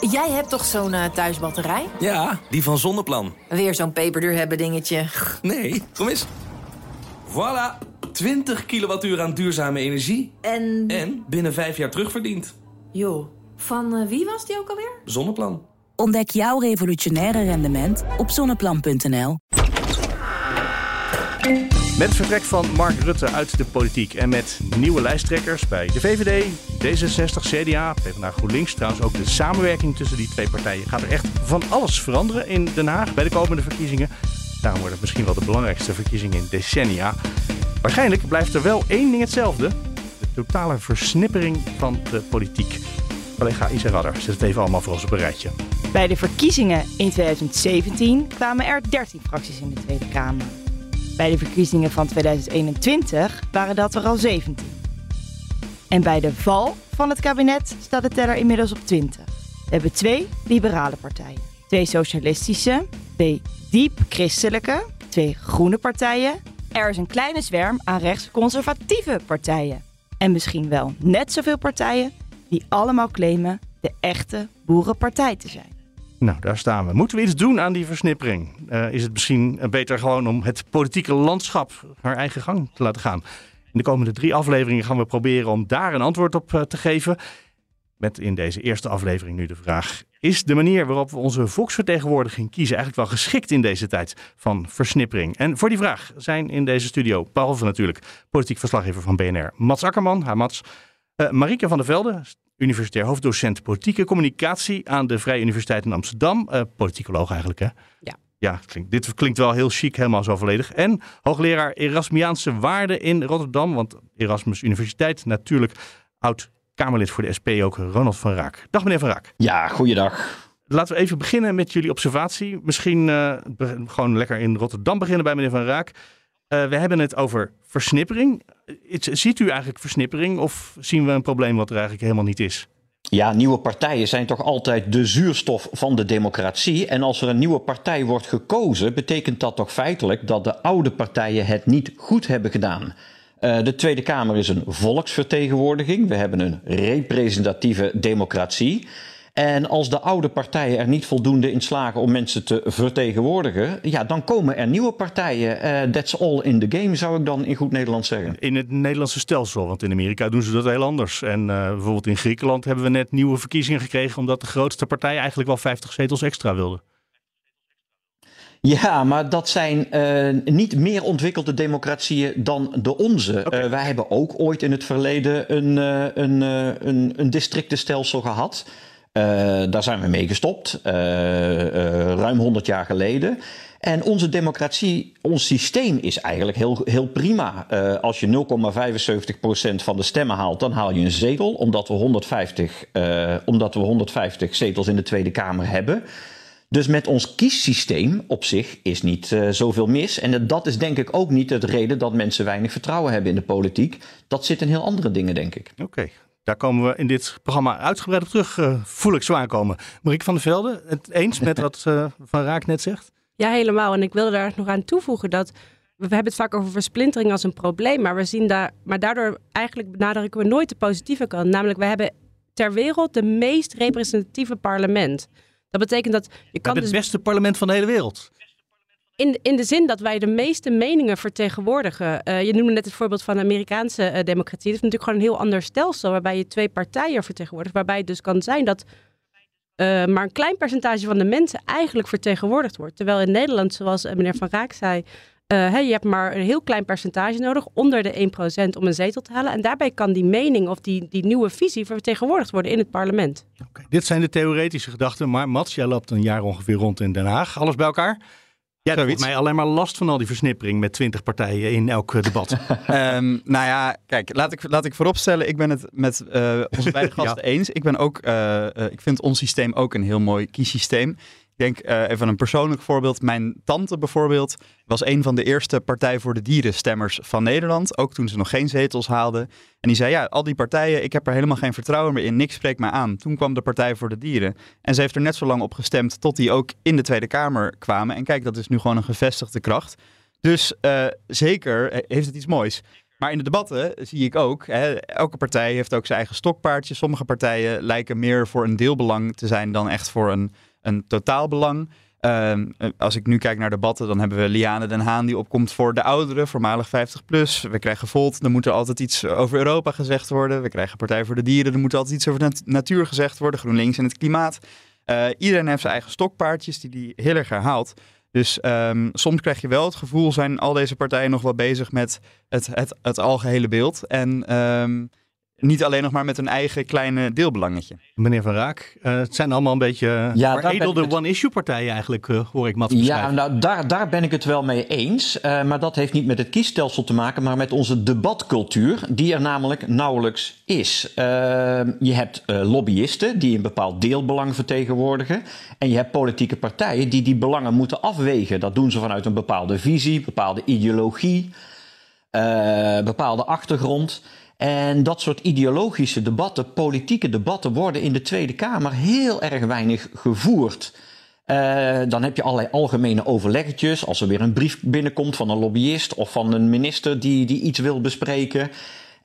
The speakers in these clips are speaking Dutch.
Jij hebt toch zo'n uh, thuisbatterij? Ja, die van Zonneplan. Weer zo'n peperduur hebben dingetje. Nee, kom eens. Voilà, 20 kilowattuur aan duurzame energie. En? En binnen vijf jaar terugverdiend. Joh, van uh, wie was die ook alweer? Zonneplan. Ontdek jouw revolutionaire rendement op zonneplan.nl. Met het vertrek van Mark Rutte uit de politiek en met nieuwe lijsttrekkers bij de VVD, D66, CDA, PvdA GroenLinks, trouwens ook de samenwerking tussen die twee partijen, gaat er echt van alles veranderen in Den Haag bij de komende verkiezingen. Daarom wordt het misschien wel de belangrijkste verkiezing in decennia. Waarschijnlijk blijft er wel één ding hetzelfde: de totale versnippering van de politiek. Collega Isa Radder zet het even allemaal voor ons op een rijtje. Bij de verkiezingen in 2017 kwamen er 13 fracties in de Tweede Kamer. Bij de verkiezingen van 2021 waren dat er al 17. En bij de val van het kabinet staat de teller inmiddels op 20. We hebben twee liberale partijen, twee socialistische, twee diep christelijke, twee groene partijen. Er is een kleine zwerm aan rechtsconservatieve partijen. En misschien wel net zoveel partijen die allemaal claimen de echte boerenpartij te zijn. Nou, daar staan we. Moeten we iets doen aan die versnippering? Uh, is het misschien beter gewoon om het politieke landschap haar eigen gang te laten gaan? In de komende drie afleveringen gaan we proberen om daar een antwoord op uh, te geven. Met in deze eerste aflevering nu de vraag: Is de manier waarop we onze volksvertegenwoordiging kiezen eigenlijk wel geschikt in deze tijd van versnippering? En voor die vraag zijn in deze studio, behalve natuurlijk politiek verslaggever van BNR, Mats Akkerman. Ha, Mats. Uh, Marieke van der Velde, universitair hoofddocent politieke communicatie aan de Vrije Universiteit in Amsterdam. Uh, politicoloog eigenlijk, hè? Ja. Ja, klinkt, dit klinkt wel heel chic, helemaal zo volledig. En hoogleraar Erasmiaanse waarden in Rotterdam. Want Erasmus Universiteit natuurlijk oud Kamerlid voor de SP ook, Ronald van Raak. Dag meneer van Raak. Ja, goeiedag. Laten we even beginnen met jullie observatie. Misschien uh, gewoon lekker in Rotterdam beginnen bij meneer van Raak. Uh, we hebben het over versnippering. Ziet u eigenlijk versnippering of zien we een probleem wat er eigenlijk helemaal niet is? Ja, nieuwe partijen zijn toch altijd de zuurstof van de democratie. En als er een nieuwe partij wordt gekozen, betekent dat toch feitelijk dat de oude partijen het niet goed hebben gedaan. Uh, de Tweede Kamer is een volksvertegenwoordiging. We hebben een representatieve democratie. En als de oude partijen er niet voldoende in slagen om mensen te vertegenwoordigen, ja, dan komen er nieuwe partijen. Uh, that's all in the game, zou ik dan in goed Nederlands zeggen. In het Nederlandse stelsel, want in Amerika doen ze dat heel anders. En uh, bijvoorbeeld in Griekenland hebben we net nieuwe verkiezingen gekregen, omdat de grootste partij eigenlijk wel 50 zetels extra wilde. Ja, maar dat zijn uh, niet meer ontwikkelde democratieën dan de onze. Okay. Uh, wij hebben ook ooit in het verleden een, uh, een, een, een districtenstelsel gehad. Uh, daar zijn we mee gestopt, uh, uh, ruim 100 jaar geleden. En onze democratie, ons systeem is eigenlijk heel, heel prima. als je 0,75% van de stemmen haalt, dan haal je een zetel, omdat we, 150, omdat we 150 zetels in de Tweede Kamer hebben. Dus met ons kiessysteem op zich is niet zoveel mis. En dat is denk ik ook niet de reden dat mensen weinig vertrouwen hebben in de politiek. Dat zit in heel andere dingen, denk ik. Oké. Daar komen we in dit programma uitgebreid op terug, uh, voel ik zo aankomen. Marieke van der Velde, het eens met wat uh, Van Raak net zegt? Ja, helemaal. En ik wilde daar nog aan toevoegen dat we hebben het vaak over versplintering als een probleem, maar we zien daar, maar daardoor eigenlijk benadrukken we nooit de positieve kant. Namelijk, we hebben ter wereld de meest representatieve parlement. Dat betekent dat je kan het dus... beste parlement van de hele wereld. In, in de zin dat wij de meeste meningen vertegenwoordigen. Uh, je noemde net het voorbeeld van de Amerikaanse uh, democratie. Dat is natuurlijk gewoon een heel ander stelsel waarbij je twee partijen vertegenwoordigt. Waarbij het dus kan zijn dat uh, maar een klein percentage van de mensen eigenlijk vertegenwoordigd wordt. Terwijl in Nederland, zoals meneer Van Raak zei, je hebt maar een heel klein percentage nodig, onder de 1% om een zetel te halen. En daarbij kan die mening of die, die nieuwe visie vertegenwoordigd worden in het parlement. Okay, dit zijn de theoretische gedachten. Maar Mats, jij loopt een jaar ongeveer rond in Den Haag. Alles bij elkaar? Ja, dat mij alleen maar last van al die versnippering met twintig partijen in elk debat. um, nou ja, kijk, laat ik, laat ik vooropstellen, ik ben het met uh, onze beide gasten ja. eens. Ik, ben ook, uh, uh, ik vind ons systeem ook een heel mooi kiessysteem. Ik denk uh, even een persoonlijk voorbeeld. Mijn tante bijvoorbeeld was een van de eerste Partij voor de Dieren stemmers van Nederland. Ook toen ze nog geen zetels haalden. En die zei, ja, al die partijen, ik heb er helemaal geen vertrouwen meer in. Niks spreekt mij aan. Toen kwam de Partij voor de Dieren. En ze heeft er net zo lang op gestemd tot die ook in de Tweede Kamer kwamen. En kijk, dat is nu gewoon een gevestigde kracht. Dus uh, zeker heeft het iets moois. Maar in de debatten zie ik ook, hè, elke partij heeft ook zijn eigen stokpaardje. Sommige partijen lijken meer voor een deelbelang te zijn dan echt voor een, een totaalbelang. Ehm, als ik nu kijk naar debatten, dan hebben we Liane Den Haan die opkomt voor de ouderen, voormalig 50 plus. We krijgen Volt, er moet er altijd iets over Europa gezegd worden. We krijgen Partij voor de Dieren, er moet altijd iets over natuur gezegd worden. GroenLinks en het klimaat. Uh, iedereen heeft zijn eigen stokpaardjes die hij heel erg herhaalt. Dus um, soms krijg je wel het gevoel, zijn al deze partijen nog wel bezig met het, het, het algehele beeld. En um, niet alleen nog maar met een eigen kleine deelbelangetje. Meneer Van Raak, uh, het zijn allemaal een beetje ja, veredelde het... one-issue partijen eigenlijk, uh, hoor ik Mats Ja, nou daar, daar ben ik het wel mee eens. Uh, maar dat heeft niet met het kiesstelsel te maken, maar met onze debatcultuur, die er namelijk nauwelijks is. je hebt lobbyisten die een bepaald deelbelang vertegenwoordigen. En je hebt politieke partijen die die belangen moeten afwegen. Dat doen ze vanuit een bepaalde visie, bepaalde ideologie, bepaalde achtergrond. En dat soort ideologische debatten, politieke debatten, worden in de Tweede Kamer heel erg weinig gevoerd. Uh, dan heb je allerlei algemene overleggetjes. Als er weer een brief binnenkomt van een lobbyist of van een minister die, die iets wil bespreken.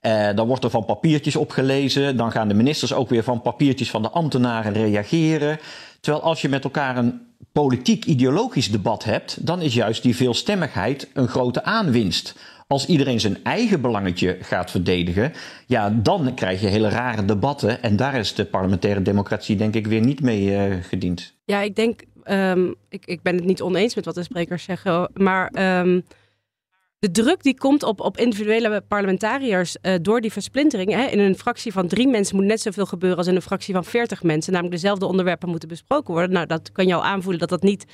Uh, dan wordt er van papiertjes opgelezen. Dan gaan de ministers ook weer van papiertjes van de ambtenaren reageren. Terwijl als je met elkaar een politiek-ideologisch debat hebt, dan is juist die veelstemmigheid een grote aanwinst. Als iedereen zijn eigen belangetje gaat verdedigen, ja, dan krijg je hele rare debatten. En daar is de parlementaire democratie, denk ik, weer niet mee uh, gediend. Ja, ik denk, um, ik, ik ben het niet oneens met wat de sprekers zeggen, maar. Um, de druk die komt op, op individuele parlementariërs uh, door die versplintering. Hè, in een fractie van drie mensen moet net zoveel gebeuren als in een fractie van veertig mensen. Namelijk dezelfde onderwerpen moeten besproken worden. Nou, dat kan je al aanvoelen dat dat niet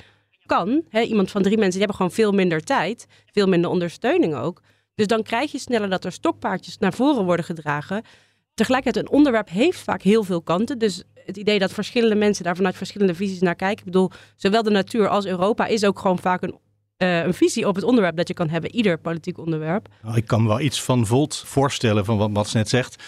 kan. Hè, iemand van drie mensen, die hebben gewoon veel minder tijd. Veel minder ondersteuning ook. Dus dan krijg je sneller dat er stokpaardjes naar voren worden gedragen. Tegelijkertijd, een onderwerp heeft vaak heel veel kanten. Dus het idee dat verschillende mensen daar vanuit verschillende visies naar kijken. Ik bedoel, zowel de natuur als Europa is ook gewoon vaak een uh, een visie op het onderwerp dat je kan hebben, ieder politiek onderwerp. Nou, ik kan wel iets van Volt voorstellen van wat Mats net zegt.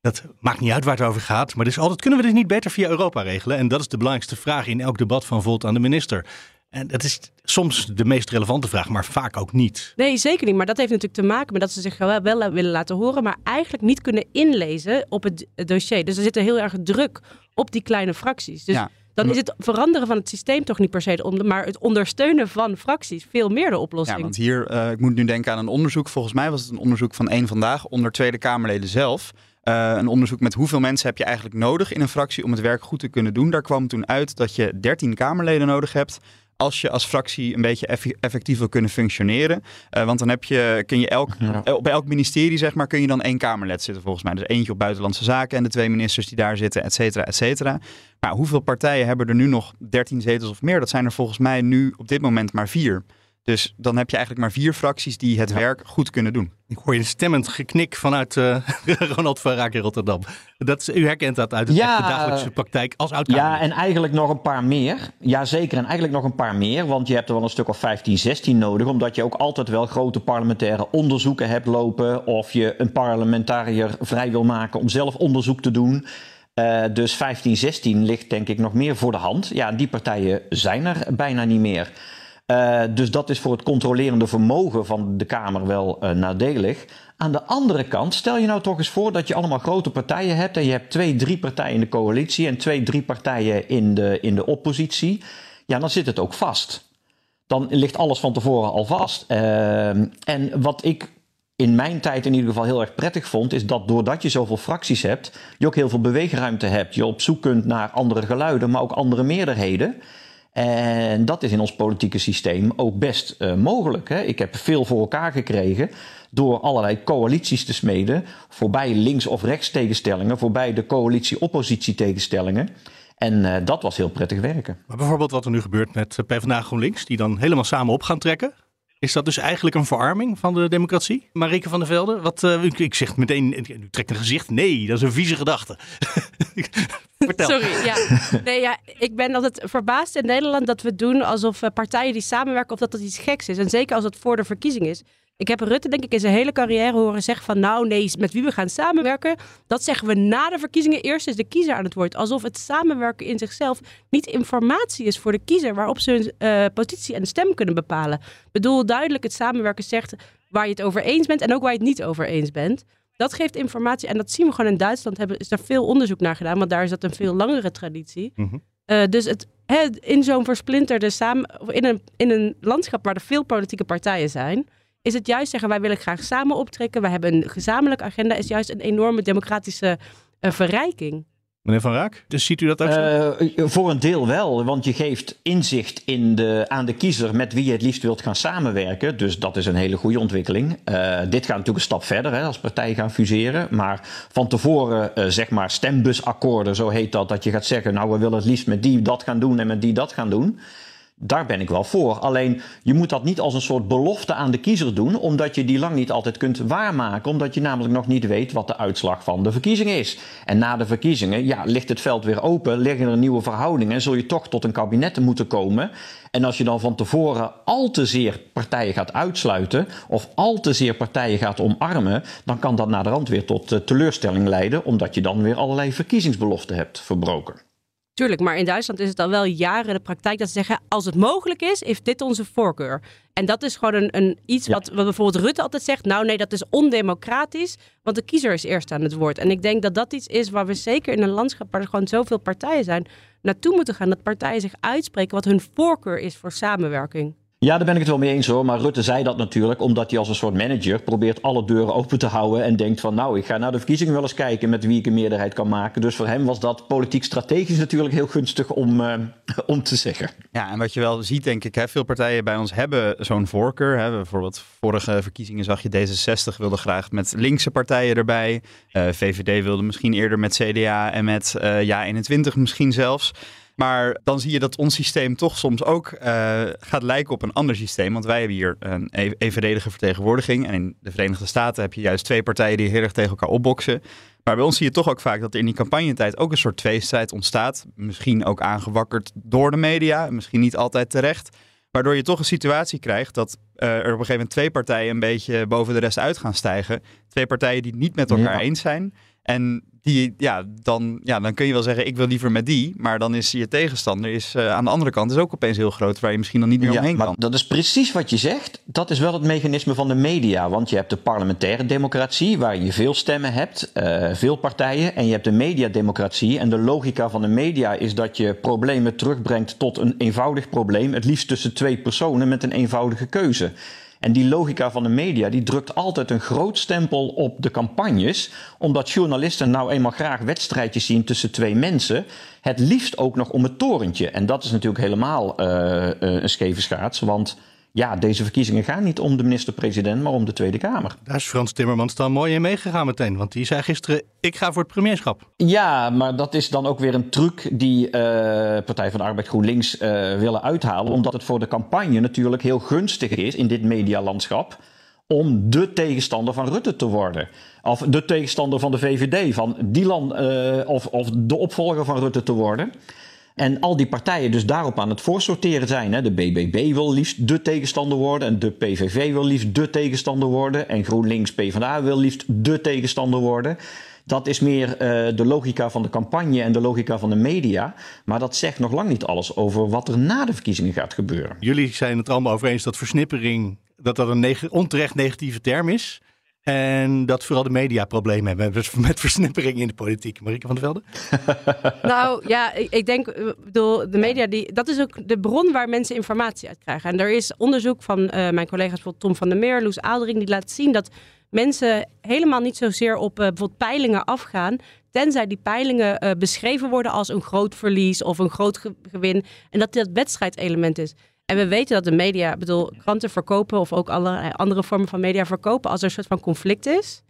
Dat maakt niet uit waar het over gaat, maar dus altijd kunnen we dit niet beter via Europa regelen? En dat is de belangrijkste vraag in elk debat van Volt aan de minister. En dat is soms de meest relevante vraag, maar vaak ook niet. Nee, zeker niet. Maar dat heeft natuurlijk te maken met dat ze zich wel, wel willen laten horen, maar eigenlijk niet kunnen inlezen op het dossier. Dus er zit er heel erg druk op die kleine fracties. Dus ja. dan is het veranderen van het systeem toch niet per se, de, maar het ondersteunen van fracties veel meer de oplossing. Ja, want hier, uh, ik moet nu denken aan een onderzoek. Volgens mij was het een onderzoek van één vandaag onder Tweede Kamerleden zelf. Uh, een onderzoek met hoeveel mensen heb je eigenlijk nodig in een fractie om het werk goed te kunnen doen. Daar kwam toen uit dat je 13 Kamerleden nodig hebt als je als fractie een beetje effectief wil kunnen functioneren. Uh, want dan heb je, kun je elk, ja. op elk ministerie, zeg maar, kun je dan één Kamerlid zitten volgens mij. Dus eentje op buitenlandse zaken en de twee ministers die daar zitten, et cetera, et cetera. Maar hoeveel partijen hebben er nu nog 13 zetels of meer? Dat zijn er volgens mij nu op dit moment maar vier. Dus dan heb je eigenlijk maar vier fracties die het werk goed kunnen doen. Ik hoor je een stemmend geknik vanuit uh, Ronald van Raak in Rotterdam. Dat, u herkent dat uit de dagelijkse praktijk als oud Ja, en eigenlijk nog een paar meer. Jazeker, en eigenlijk nog een paar meer. Want je hebt er wel een stuk of 15, 16 nodig. Omdat je ook altijd wel grote parlementaire onderzoeken hebt lopen. Of je een parlementariër vrij wil maken om zelf onderzoek te doen. Uh, dus 15, 16 ligt denk ik nog meer voor de hand. Ja, die partijen zijn er bijna niet meer. Uh, dus dat is voor het controlerende vermogen van de Kamer wel uh, nadelig. Aan de andere kant, stel je nou toch eens voor dat je allemaal grote partijen hebt en je hebt twee, drie partijen in de coalitie en twee, drie partijen in de, in de oppositie. Ja, dan zit het ook vast. Dan ligt alles van tevoren al vast. Uh, en wat ik in mijn tijd in ieder geval heel erg prettig vond, is dat doordat je zoveel fracties hebt, je ook heel veel beweegruimte hebt. Je op zoek kunt naar andere geluiden, maar ook andere meerderheden. En dat is in ons politieke systeem ook best uh, mogelijk. Hè? Ik heb veel voor elkaar gekregen door allerlei coalities te smeden, voorbij links- of rechts tegenstellingen, voorbij de coalitie-oppositie tegenstellingen. En uh, dat was heel prettig werken. Maar bijvoorbeeld wat er nu gebeurt met eh, PvdA GroenLinks, die dan helemaal samen op gaan trekken. Is dat dus eigenlijk een verarming van de democratie? Marike van der Velde, wat, uh, ik zeg meteen, u trekt een gezicht. Nee, dat is een vieze gedachte. Vertel. Sorry, ja. Nee, ja. Ik ben altijd verbaasd in Nederland dat we doen alsof partijen die samenwerken, of dat dat iets geks is. En zeker als het voor de verkiezing is. Ik heb Rutte denk ik in zijn hele carrière horen zeggen van nou nee, met wie we gaan samenwerken. Dat zeggen we na de verkiezingen. Eerst is de kiezer aan het woord. Alsof het samenwerken in zichzelf niet informatie is voor de kiezer waarop ze hun uh, positie en stem kunnen bepalen. Ik bedoel duidelijk het samenwerken zegt waar je het over eens bent en ook waar je het niet over eens bent. Dat geeft informatie en dat zien we gewoon in Duitsland. Hebben, is daar veel onderzoek naar gedaan, want daar is dat een veel langere traditie. Mhm. Uh, dus het, in zo'n versplinterde samen, in een, in een landschap waar er veel politieke partijen zijn, is het juist zeggen wij willen graag samen optrekken. Wij hebben een gezamenlijk agenda. Is juist een enorme democratische uh, verrijking. Meneer Van Raak, dus ziet u dat ook zo? Uh, voor een deel wel, want je geeft inzicht in de, aan de kiezer met wie je het liefst wilt gaan samenwerken. Dus dat is een hele goede ontwikkeling. Uh, dit gaat natuurlijk een stap verder hè, als partijen gaan fuseren. Maar van tevoren, uh, zeg maar, stembusakkoorden, zo heet dat. Dat je gaat zeggen, nou we willen het liefst met die dat gaan doen en met die dat gaan doen. Daar ben ik wel voor. Alleen je moet dat niet als een soort belofte aan de kiezer doen, omdat je die lang niet altijd kunt waarmaken, omdat je namelijk nog niet weet wat de uitslag van de verkiezingen is. En na de verkiezingen, ja, ligt het veld weer open, liggen er nieuwe verhoudingen, zul je toch tot een kabinet moeten komen. En als je dan van tevoren al te zeer partijen gaat uitsluiten of al te zeer partijen gaat omarmen, dan kan dat na de rand weer tot teleurstelling leiden, omdat je dan weer allerlei verkiezingsbeloften hebt verbroken. Tuurlijk, maar in Duitsland is het al wel jaren de praktijk dat ze zeggen: als het mogelijk is, heeft dit onze voorkeur. En dat is gewoon een, een iets ja. wat, wat bijvoorbeeld Rutte altijd zegt: nou nee, dat is ondemocratisch, want de kiezer is eerst aan het woord. En ik denk dat dat iets is waar we zeker in een landschap waar er gewoon zoveel partijen zijn, naartoe moeten gaan. Dat partijen zich uitspreken wat hun voorkeur is voor samenwerking. Ja, daar ben ik het wel mee eens hoor. Maar Rutte zei dat natuurlijk omdat hij als een soort manager probeert alle deuren open te houden. En denkt van nou, ik ga naar de verkiezingen wel eens kijken met wie ik een meerderheid kan maken. Dus voor hem was dat politiek strategisch natuurlijk heel gunstig om, uh, om te zeggen. Ja, en wat je wel ziet denk ik, hè, veel partijen bij ons hebben zo'n voorkeur. Hè. Bijvoorbeeld vorige verkiezingen zag je D66 wilde graag met linkse partijen erbij. Uh, VVD wilde misschien eerder met CDA en met uh, Ja21 misschien zelfs. Maar dan zie je dat ons systeem toch soms ook uh, gaat lijken op een ander systeem. Want wij hebben hier een e-, evenredige vertegenwoordiging. En in de Verenigde Staten heb je juist twee partijen die heel erg tegen elkaar opboksen. Maar bij ons zie je toch ook vaak dat er in die campagnetijd ook een soort tweestrijd ontstaat. Misschien ook aangewakkerd door de media, misschien niet altijd terecht. Waardoor je toch een situatie krijgt dat uh, er op een gegeven moment twee partijen een beetje boven de rest uit gaan stijgen. Twee partijen die het niet met elkaar ja. eens zijn. En die, ja, dan, ja, dan kun je wel zeggen, ik wil liever met die. Maar dan is je tegenstander is, uh, aan de andere kant is ook opeens heel groot, waar je misschien dan niet meer ja, omheen maar kan. Dat is precies wat je zegt. Dat is wel het mechanisme van de media. Want je hebt de parlementaire democratie, waar je veel stemmen hebt, uh, veel partijen. En je hebt de mediademocratie. En de logica van de media is dat je problemen terugbrengt tot een eenvoudig probleem. Het liefst tussen twee personen met een eenvoudige keuze. En die logica van de media die drukt altijd een groot stempel op de campagnes, omdat journalisten nou eenmaal graag wedstrijdjes zien tussen twee mensen. Het liefst ook nog om het torentje. En dat is natuurlijk helemaal uh, uh, een scheve schaats, want ja, deze verkiezingen gaan niet om de minister-president, maar om de Tweede Kamer. Daar is Frans Timmermans dan mooi in meegegaan meteen. Want die zei gisteren, ik ga voor het premierschap. Ja, maar dat is dan ook weer een truc die uh, Partij van de Arbeid GroenLinks uh, willen uithalen. Omdat het voor de campagne natuurlijk heel gunstig is in dit medialandschap om de tegenstander van Rutte te worden. Of de tegenstander van de VVD, van Dylan, uh, of, of de opvolger van Rutte te worden. En al die partijen dus daarop aan het voorsorteren zijn. Hè. De BBB wil liefst de tegenstander worden. En de PVV wil liefst de tegenstander worden. En GroenLinks PvdA wil liefst de tegenstander worden. Dat is meer uh, de logica van de campagne en de logica van de media. Maar dat zegt nog lang niet alles over wat er na de verkiezingen gaat gebeuren. Jullie zijn het allemaal over eens dat versnippering dat dat een onterecht negatieve term is. En dat vooral de media problemen hebben met versnippering in de politiek. Marieke van der Velde? nou ja, ik, ik denk, bedoel, de media, die, dat is ook de bron waar mensen informatie uit krijgen. En er is onderzoek van uh, mijn collega's, bijvoorbeeld Tom van der Meer, Loes Aaldering, die laat zien dat mensen helemaal niet zozeer op uh, bijvoorbeeld peilingen afgaan. Tenzij die peilingen uh, beschreven worden als een groot verlies of een groot ge gewin. En dat dat wedstrijdelement is. En we weten dat de media, bedoel, kranten verkopen of ook alle andere vormen van media verkopen als er een soort van conflict is.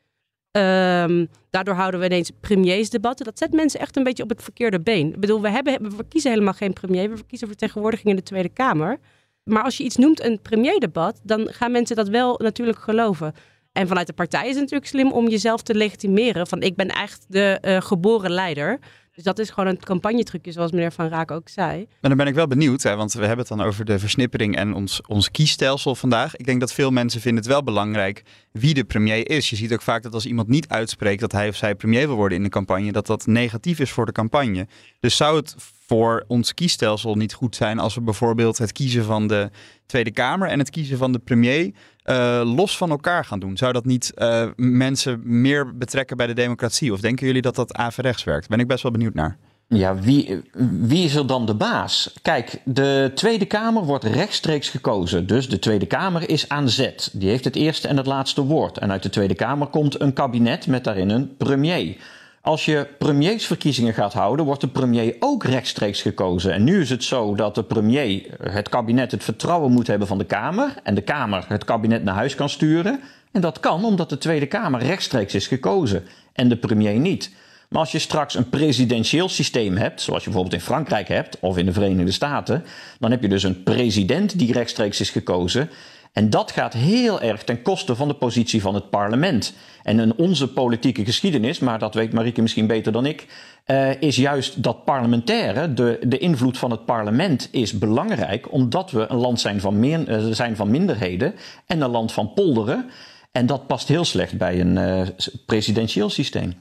Um, daardoor houden we ineens premiersdebatten. Dat zet mensen echt een beetje op het verkeerde been. Ik bedoel, we, hebben, we verkiezen helemaal geen premier. We verkiezen vertegenwoordiging in de Tweede Kamer. Maar als je iets noemt een premierdebat, dan gaan mensen dat wel natuurlijk geloven. En vanuit de partij is het natuurlijk slim om jezelf te legitimeren. Van ik ben echt de uh, geboren leider. Dus dat is gewoon een campagnetrucje, zoals meneer Van Raak ook zei. Maar dan ben ik wel benieuwd, hè, want we hebben het dan over de versnippering en ons, ons kiesstelsel vandaag. Ik denk dat veel mensen vinden het wel belangrijk wie de premier is. Je ziet ook vaak dat als iemand niet uitspreekt dat hij of zij premier wil worden in de campagne, dat dat negatief is voor de campagne. Dus zou het voor ons kiesstelsel niet goed zijn als we bijvoorbeeld het kiezen van de Tweede Kamer en het kiezen van de premier uh, los van elkaar gaan doen? Zou dat niet uh, mensen meer betrekken bij de democratie? Of denken jullie dat dat averechts werkt? Ben ik best wel benieuwd naar. Ja, wie, wie is er dan de baas? Kijk, de Tweede Kamer wordt rechtstreeks gekozen. Dus de Tweede Kamer is aan zet. Die heeft het eerste en het laatste woord. En uit de Tweede Kamer komt een kabinet met daarin een premier. Als je premiersverkiezingen gaat houden, wordt de premier ook rechtstreeks gekozen. En nu is het zo dat de premier, het kabinet, het vertrouwen moet hebben van de Kamer. En de Kamer het kabinet naar huis kan sturen. En dat kan omdat de Tweede Kamer rechtstreeks is gekozen en de premier niet. Maar als je straks een presidentieel systeem hebt, zoals je bijvoorbeeld in Frankrijk hebt of in de Verenigde Staten, dan heb je dus een president die rechtstreeks is gekozen. En dat gaat heel erg ten koste van de positie van het parlement. En in onze politieke geschiedenis, maar dat weet Marieke misschien beter dan ik, uh, is juist dat parlementaire, de, de invloed van het parlement is belangrijk, omdat we een land zijn van, meer, uh, zijn van minderheden en een land van polderen. En dat past heel slecht bij een uh, presidentieel systeem.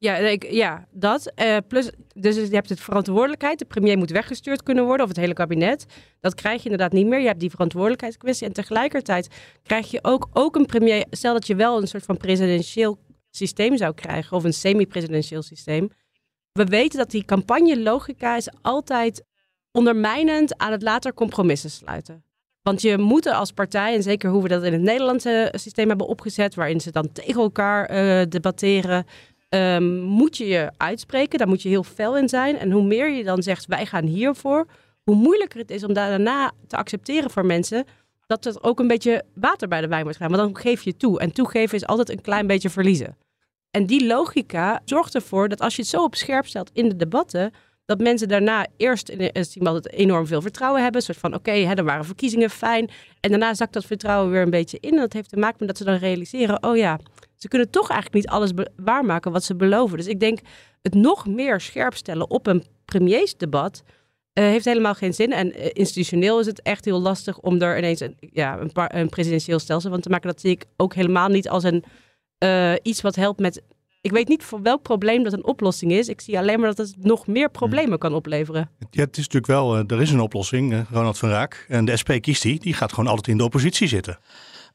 Ja, ik, ja dat. Uh, plus, dus je hebt het verantwoordelijkheid. De premier moet weggestuurd kunnen worden, of het hele kabinet. Dat krijg je inderdaad niet meer. Je hebt die verantwoordelijkheidskwestie. En tegelijkertijd krijg je ook, ook een premier. Stel dat je wel een soort van presidentieel systeem zou krijgen, of een semi-presidentieel systeem. We weten dat die campagnelogica is altijd ondermijnend aan het later compromissen sluiten. Want je moet er als partij, en zeker hoe we dat in het Nederlandse systeem hebben opgezet, waarin ze dan tegen elkaar uh, debatteren, um, moet je je uitspreken. Daar moet je heel fel in zijn. En hoe meer je dan zegt, wij gaan hiervoor, hoe moeilijker het is om daarna te accepteren voor mensen dat het ook een beetje water bij de wijn wordt gaan. Want dan geef je toe. En toegeven is altijd een klein beetje verliezen. En die logica zorgt ervoor dat als je het zo op scherp stelt in de debatten, dat mensen daarna eerst in, altijd enorm veel vertrouwen hebben. Een soort van, oké, okay, er waren verkiezingen, fijn. En daarna zakt dat vertrouwen weer een beetje in. En dat heeft te maken met dat ze dan realiseren, oh ja, ze kunnen toch eigenlijk niet alles waarmaken wat ze beloven. Dus ik denk het nog meer scherp stellen op een premiersdebat uh, heeft helemaal geen zin. En uh, institutioneel is het echt heel lastig om er ineens een, ja, een, een, presidentieel stelsel van te maken. Dat zie ik ook helemaal niet als een, uh, iets wat helpt met. Ik weet niet voor welk probleem dat een oplossing is. Ik zie alleen maar dat het nog meer problemen kan opleveren. Ja, het is natuurlijk wel, er is een oplossing, Ronald van Raak. En de SP kiest die, die gaat gewoon altijd in de oppositie zitten.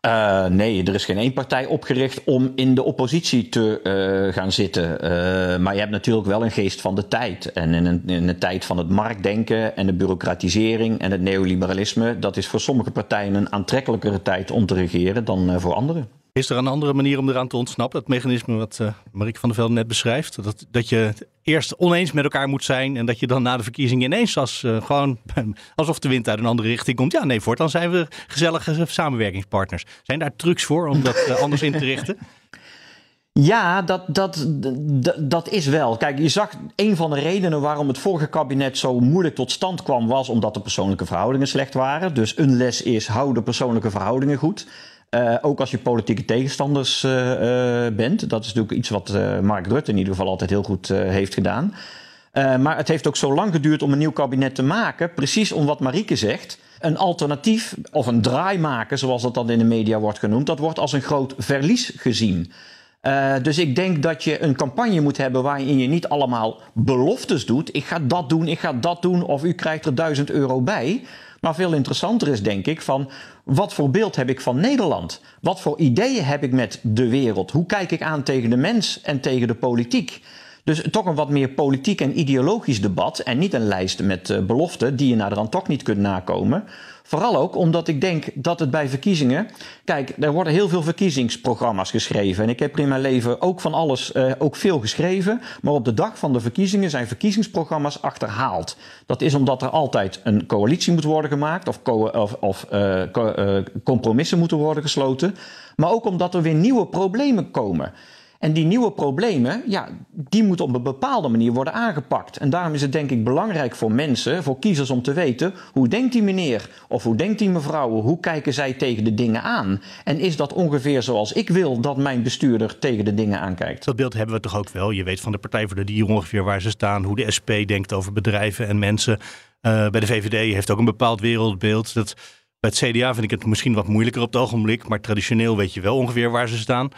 Uh, nee, er is geen één partij opgericht om in de oppositie te uh, gaan zitten. Uh, maar je hebt natuurlijk wel een geest van de tijd. En in een, in een tijd van het marktdenken en de bureaucratisering en het neoliberalisme, dat is voor sommige partijen een aantrekkelijkere tijd om te regeren dan voor anderen. Is er een andere manier om eraan te ontsnappen? Dat mechanisme wat uh, Marieke van der Velde net beschrijft. Dat, dat je eerst oneens met elkaar moet zijn. En dat je dan na de verkiezingen ineens als, uh, gewoon alsof de wind uit een andere richting komt. Ja, nee, voortaan zijn we gezellige samenwerkingspartners. Zijn daar trucs voor om dat uh, anders in te richten? Ja, dat, dat, dat, dat is wel. Kijk, je zag een van de redenen waarom het vorige kabinet zo moeilijk tot stand kwam, was omdat de persoonlijke verhoudingen slecht waren. Dus een les is: hou de persoonlijke verhoudingen goed. Uh, ook als je politieke tegenstanders uh, uh, bent. Dat is natuurlijk iets wat Mark Rutte in ieder geval altijd heel goed heeft gedaan. maar het heeft ook zo lang geduurd om een nieuw kabinet te maken. Precies om wat Marieke zegt. Een alternatief of een draai maken, zoals dat dan in de media wordt genoemd, dat wordt als een groot verlies gezien. dus ik denk dat je een campagne moet hebben waarin je niet allemaal beloftes doet. Ik ga dat doen, ik ga dat doen, of u krijgt er duizend euro bij. Maar veel interessanter is, denk ik, van wat voor beeld heb ik van Nederland? Wat voor ideeën heb ik met de wereld? Hoe kijk ik aan tegen de mens en tegen de politiek? Dus toch een wat meer politiek en ideologisch debat. En niet een lijst met uh, beloften die je naderhand toch niet kunt nakomen. Vooral ook omdat ik denk dat het bij verkiezingen. Kijk, er worden heel veel verkiezingsprogramma's geschreven. En ik heb in mijn leven ook van alles uh, ook veel geschreven. Maar op de dag van de verkiezingen zijn verkiezingsprogramma's achterhaald. Dat is omdat er altijd een coalitie moet worden gemaakt. Of, co of, of uh, co compromissen moeten worden gesloten. Maar ook omdat er weer nieuwe problemen komen. En die nieuwe problemen, ja, die moeten op een bepaalde manier worden aangepakt. En daarom is het denk ik belangrijk voor mensen, voor kiezers om te weten, hoe denkt die meneer of hoe denkt die mevrouw, hoe kijken zij tegen de dingen aan? En is dat ongeveer zoals ik wil dat mijn bestuurder tegen de dingen aankijkt? Dat beeld hebben we toch ook wel. Je weet van de Partij voor de Dieren ongeveer waar ze staan, hoe de SP denkt over bedrijven en mensen. Uh, bij de VVD heeft ook een bepaald wereldbeeld. Dat, bij het CDA vind ik het misschien wat moeilijker op het ogenblik, maar traditioneel weet je wel ongeveer waar ze staan.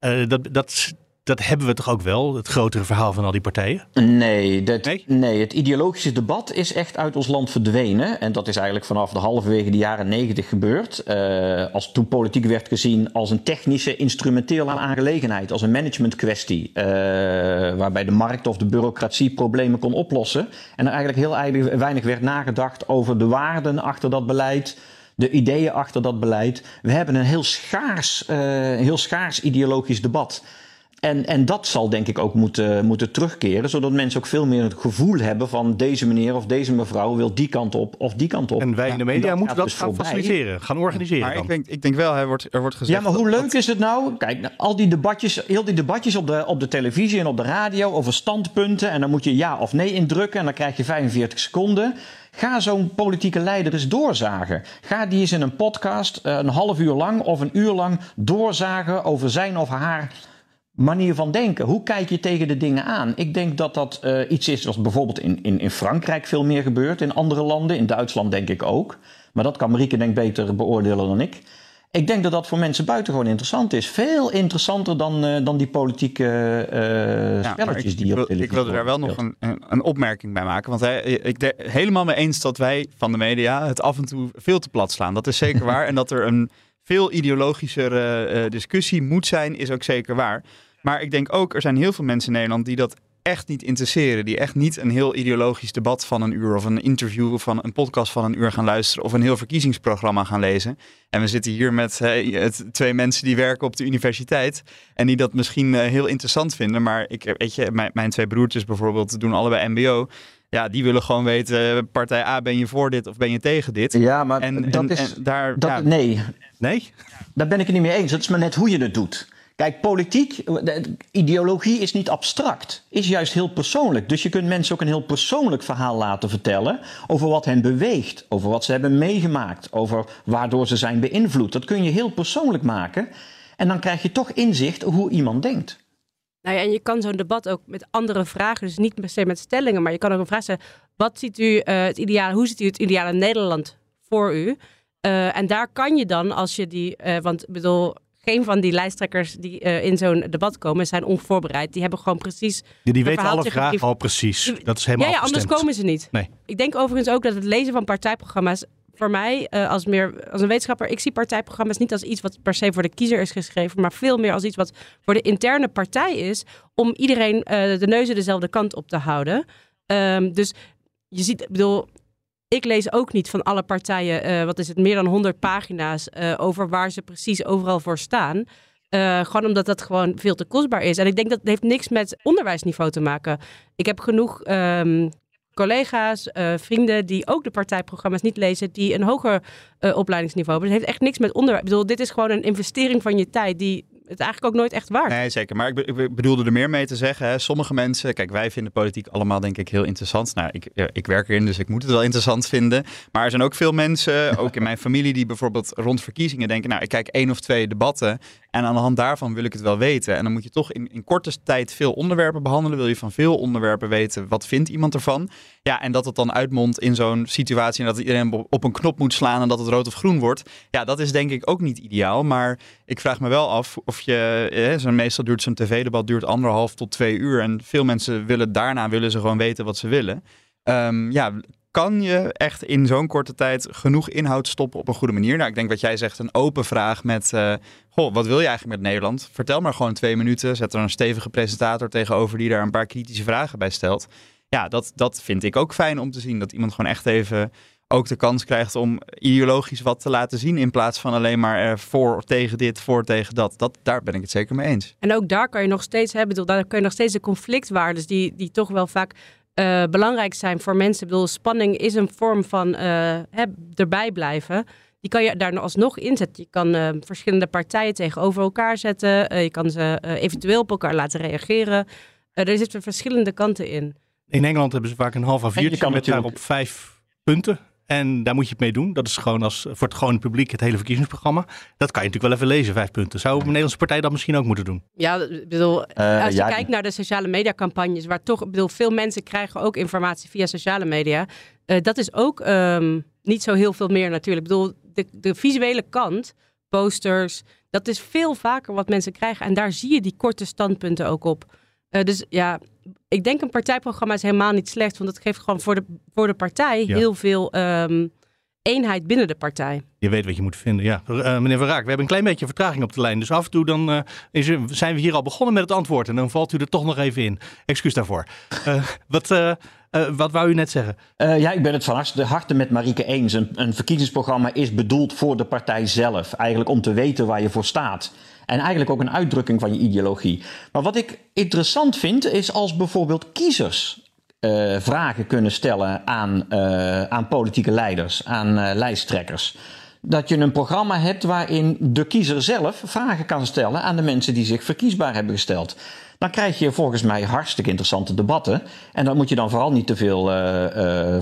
Uh, dat, dat, dat hebben we toch ook wel, het grotere verhaal van al die partijen? Nee, dat, Nee? nee? het ideologische debat is echt uit ons land verdwenen. En dat is eigenlijk vanaf de halverwege de jaren negentig gebeurd. Eh, als toen politiek werd gezien als een technische, instrumentele aangelegenheid, als een managementkwestie. eh, waarbij de markt of de bureaucratie problemen kon oplossen. En er eigenlijk heel weinig werd nagedacht over de waarden achter dat beleid. De ideeën achter dat beleid. We hebben een heel schaars, eh, heel schaars ideologisch debat. En, en dat zal denk ik ook moeten, moeten terugkeren, zodat mensen ook veel meer het gevoel hebben van deze meneer of deze mevrouw wil die kant op of die kant op. En wij in de media dat moeten dat dus gaan voorbij. faciliteren, gaan organiseren Maar dan. ik denk, ik denk wel, er wordt, er wordt gezegd... Ja, maar hoe dat- leuk is het nou? Kijk, nou, al die debatjes, heel die debatjes op de, op de televisie en op de radio over standpunten. En dan moet je ja of nee indrukken en dan krijg je 45 seconden. Ga zo'n politieke leider eens doorzagen. Ga die eens in een podcast eh, een half uur lang of een uur lang doorzagen over zijn of haar manier van denken. Hoe kijk je tegen de dingen aan? Ik denk dat dat eh, iets is wat bijvoorbeeld in, in, in Frankrijk veel meer gebeurt, in andere landen, in Duitsland denk ik ook. Maar dat kan Marieke denk beter beoordelen dan ik. Ik denk dat dat voor mensen buitengewoon interessant is. Veel interessanter dan, eh, dan die politieke eh, Ja, spelletjes ik, die ik, op televisie ik wilde daar wel nog een, een opmerking bij maken. Want hij, ik ben helemaal mee eens dat wij van de media het af en toe veel te plat slaan. Dat is zeker waar. En dat er een veel ideologischere eh, discussie moet zijn, is ook zeker waar. Maar ik denk ook, er zijn heel veel mensen in Nederland die dat echt niet interesseren. Die echt niet een heel ideologisch debat van een uur of een interview of van een podcast van een uur gaan luisteren of een heel verkiezingsprogramma gaan lezen. En we zitten hier met het, twee mensen die werken op de universiteit en die dat misschien eh, heel interessant vinden. Maar ik, weet je, mijn, mijn twee broertjes bijvoorbeeld doen allebei MBO. Ja, die willen gewoon weten, partij A, ben je voor dit of ben je tegen dit? Ja, maar En, dat en, is... en daar, dat, ja, Nee, Nee? daar ben ik het niet mee eens. Het is maar net hoe je het doet. Kijk, politiek, de- ideologie is niet abstract, is juist heel persoonlijk. Dus je kunt mensen ook een heel persoonlijk verhaal laten vertellen over wat hen beweegt, over wat ze hebben meegemaakt, over waardoor ze zijn beïnvloed. Dat kun je heel persoonlijk maken en dan krijg je toch inzicht hoe iemand denkt. Nou ja, en je kan zo'n debat ook met andere vragen, dus niet per se met stellingen, maar je kan ook een vraag stellen: wat ziet u eh, het ideale, hoe ziet u het ideale Nederland voor u? Eh, en daar kan je dan, als je die, eh, want ik bedoel, geen van die lijsttrekkers die eh, in zo'n debat komen zijn onvoorbereid. Die hebben gewoon precies. Die, die weten alle vragen al precies. Dat is helemaal ja, ja, anders komen ze niet. Nee. Ik denk overigens ook dat het lezen van partijprogramma's voor mij eh, als, meer, als een wetenschapper, ik zie partijprogramma's niet als iets wat per se voor de kiezer is geschreven, maar veel meer als iets wat voor de interne partij is, om iedereen eh, de neuzen dezelfde kant op te houden. Ehm, dus je ziet, ik bedoel, ik lees ook niet van alle partijen, eh, wat is het, meer dan 100 pagina's eh, over waar ze precies overal voor staan. Eh, gewoon omdat dat gewoon veel te kostbaar is. En ik denk dat het heeft niks met onderwijsniveau te maken. Ik heb genoeg ehm, collega's, vrienden die ook de partijprogramma's niet lezen, die een hoger opleidingsniveau hebben. Het heeft echt niks met onderwijs. Ik bedoel, dit is gewoon een investering van je tijd die het eigenlijk ook nooit echt waard. Nee, zeker. Maar ik, be- ik bedoelde er meer mee te zeggen. Hè. Sommige mensen, kijk, wij vinden politiek allemaal denk ik heel interessant. Nou, ik, ik werk erin, dus ik moet het wel interessant vinden. Maar er zijn ook veel mensen, ook in mijn familie, die bijvoorbeeld rond verkiezingen denken, nou, ik kijk één of twee debatten en aan de hand daarvan wil ik het wel weten. En dan moet je toch in, in korte tijd veel onderwerpen behandelen. Wil je van veel onderwerpen weten, wat vindt iemand ervan? Ja, en dat het dan uitmondt in zo'n situatie en dat iedereen op- een knop moet slaan en dat het rood of groen wordt. Ja, dat is denk ik ook niet ideaal. Maar ik vraag me wel af of je, eh, meestal duurt zo'n tv-debat duurt anderhalf tot twee uur. En veel mensen willen daarna willen ze gewoon weten wat ze willen. Ehm, ja, kan je echt in zo'n korte tijd genoeg inhoud stoppen op een goede manier? Nou, ik denk wat jij zegt, een open vraag met, eh, goh, wat wil je eigenlijk met Nederland? Vertel maar gewoon twee minuten, zet er een stevige presentator tegenover die daar een paar kritische vragen bij stelt. Ja, dat, dat vind ik ook fijn om te zien, dat iemand gewoon echt even ook de kans krijgt om ideologisch wat te laten zien in plaats van alleen maar eh, voor tegen dit, voor tegen dat. dat. Daar ben ik het zeker mee eens. En ook daar kan je nog steeds hebben, daar kun je nog steeds de conflictwaardes die, die toch wel vaak eh, belangrijk zijn voor mensen. Ik bedoel, spanning is een vorm van hè, erbij blijven. Die kan je daar nog alsnog inzetten. Je kan verschillende partijen tegenover elkaar zetten. Je kan ze eventueel op elkaar laten reageren. Er zitten verschillende kanten in. In Engeland hebben ze vaak een half je A4'tje kan met natuurlijk- daarop vijf punten. En daar moet je het mee doen. Dat is gewoon als, voor het gewone publiek het hele verkiezingsprogramma. Dat kan je natuurlijk wel even lezen, vijf punten. Zou een Nederlandse partij dat misschien ook moeten doen? Ja, ik bedoel, Eh, als je ja, kijkt naar de sociale mediacampagnes, waar toch, ik bedoel, veel mensen krijgen ook informatie via sociale media. Eh, dat is ook ehm, niet zo heel veel meer natuurlijk. Ik bedoel, de, de visuele kant posters. Dat is veel vaker wat mensen krijgen. En daar zie je die korte standpunten ook op. Uh, dus ja, ik denk een partijprogramma is helemaal niet slecht. Want het geeft gewoon voor de, voor de partij Ja. heel veel ehm, eenheid binnen de partij. Je weet wat je moet vinden. Ja, Eh, meneer Van Raak, we hebben een klein beetje vertraging op de lijn. Dus af en toe dan, eh, is er- zijn we hier al begonnen met het antwoord. En dan valt u er toch nog even in. Excuus daarvoor. Eh, wat, wat wou u net zeggen? Eh, ja, ik ben het van harte, harte met Marieke eens. Een, een verkiezingsprogramma is bedoeld voor de partij zelf. Eigenlijk om te weten waar je voor staat. En eigenlijk ook een uitdrukking van je ideologie. Maar wat ik interessant vind, is als bijvoorbeeld kiezers eh, vragen kunnen stellen aan, eh, aan politieke leiders, aan eh, lijsttrekkers. Dat je een programma hebt waarin de kiezer zelf vragen kan stellen aan de mensen die zich verkiesbaar hebben gesteld. Dan krijg je volgens mij hartstikke interessante debatten. En dan moet je dan vooral niet te veel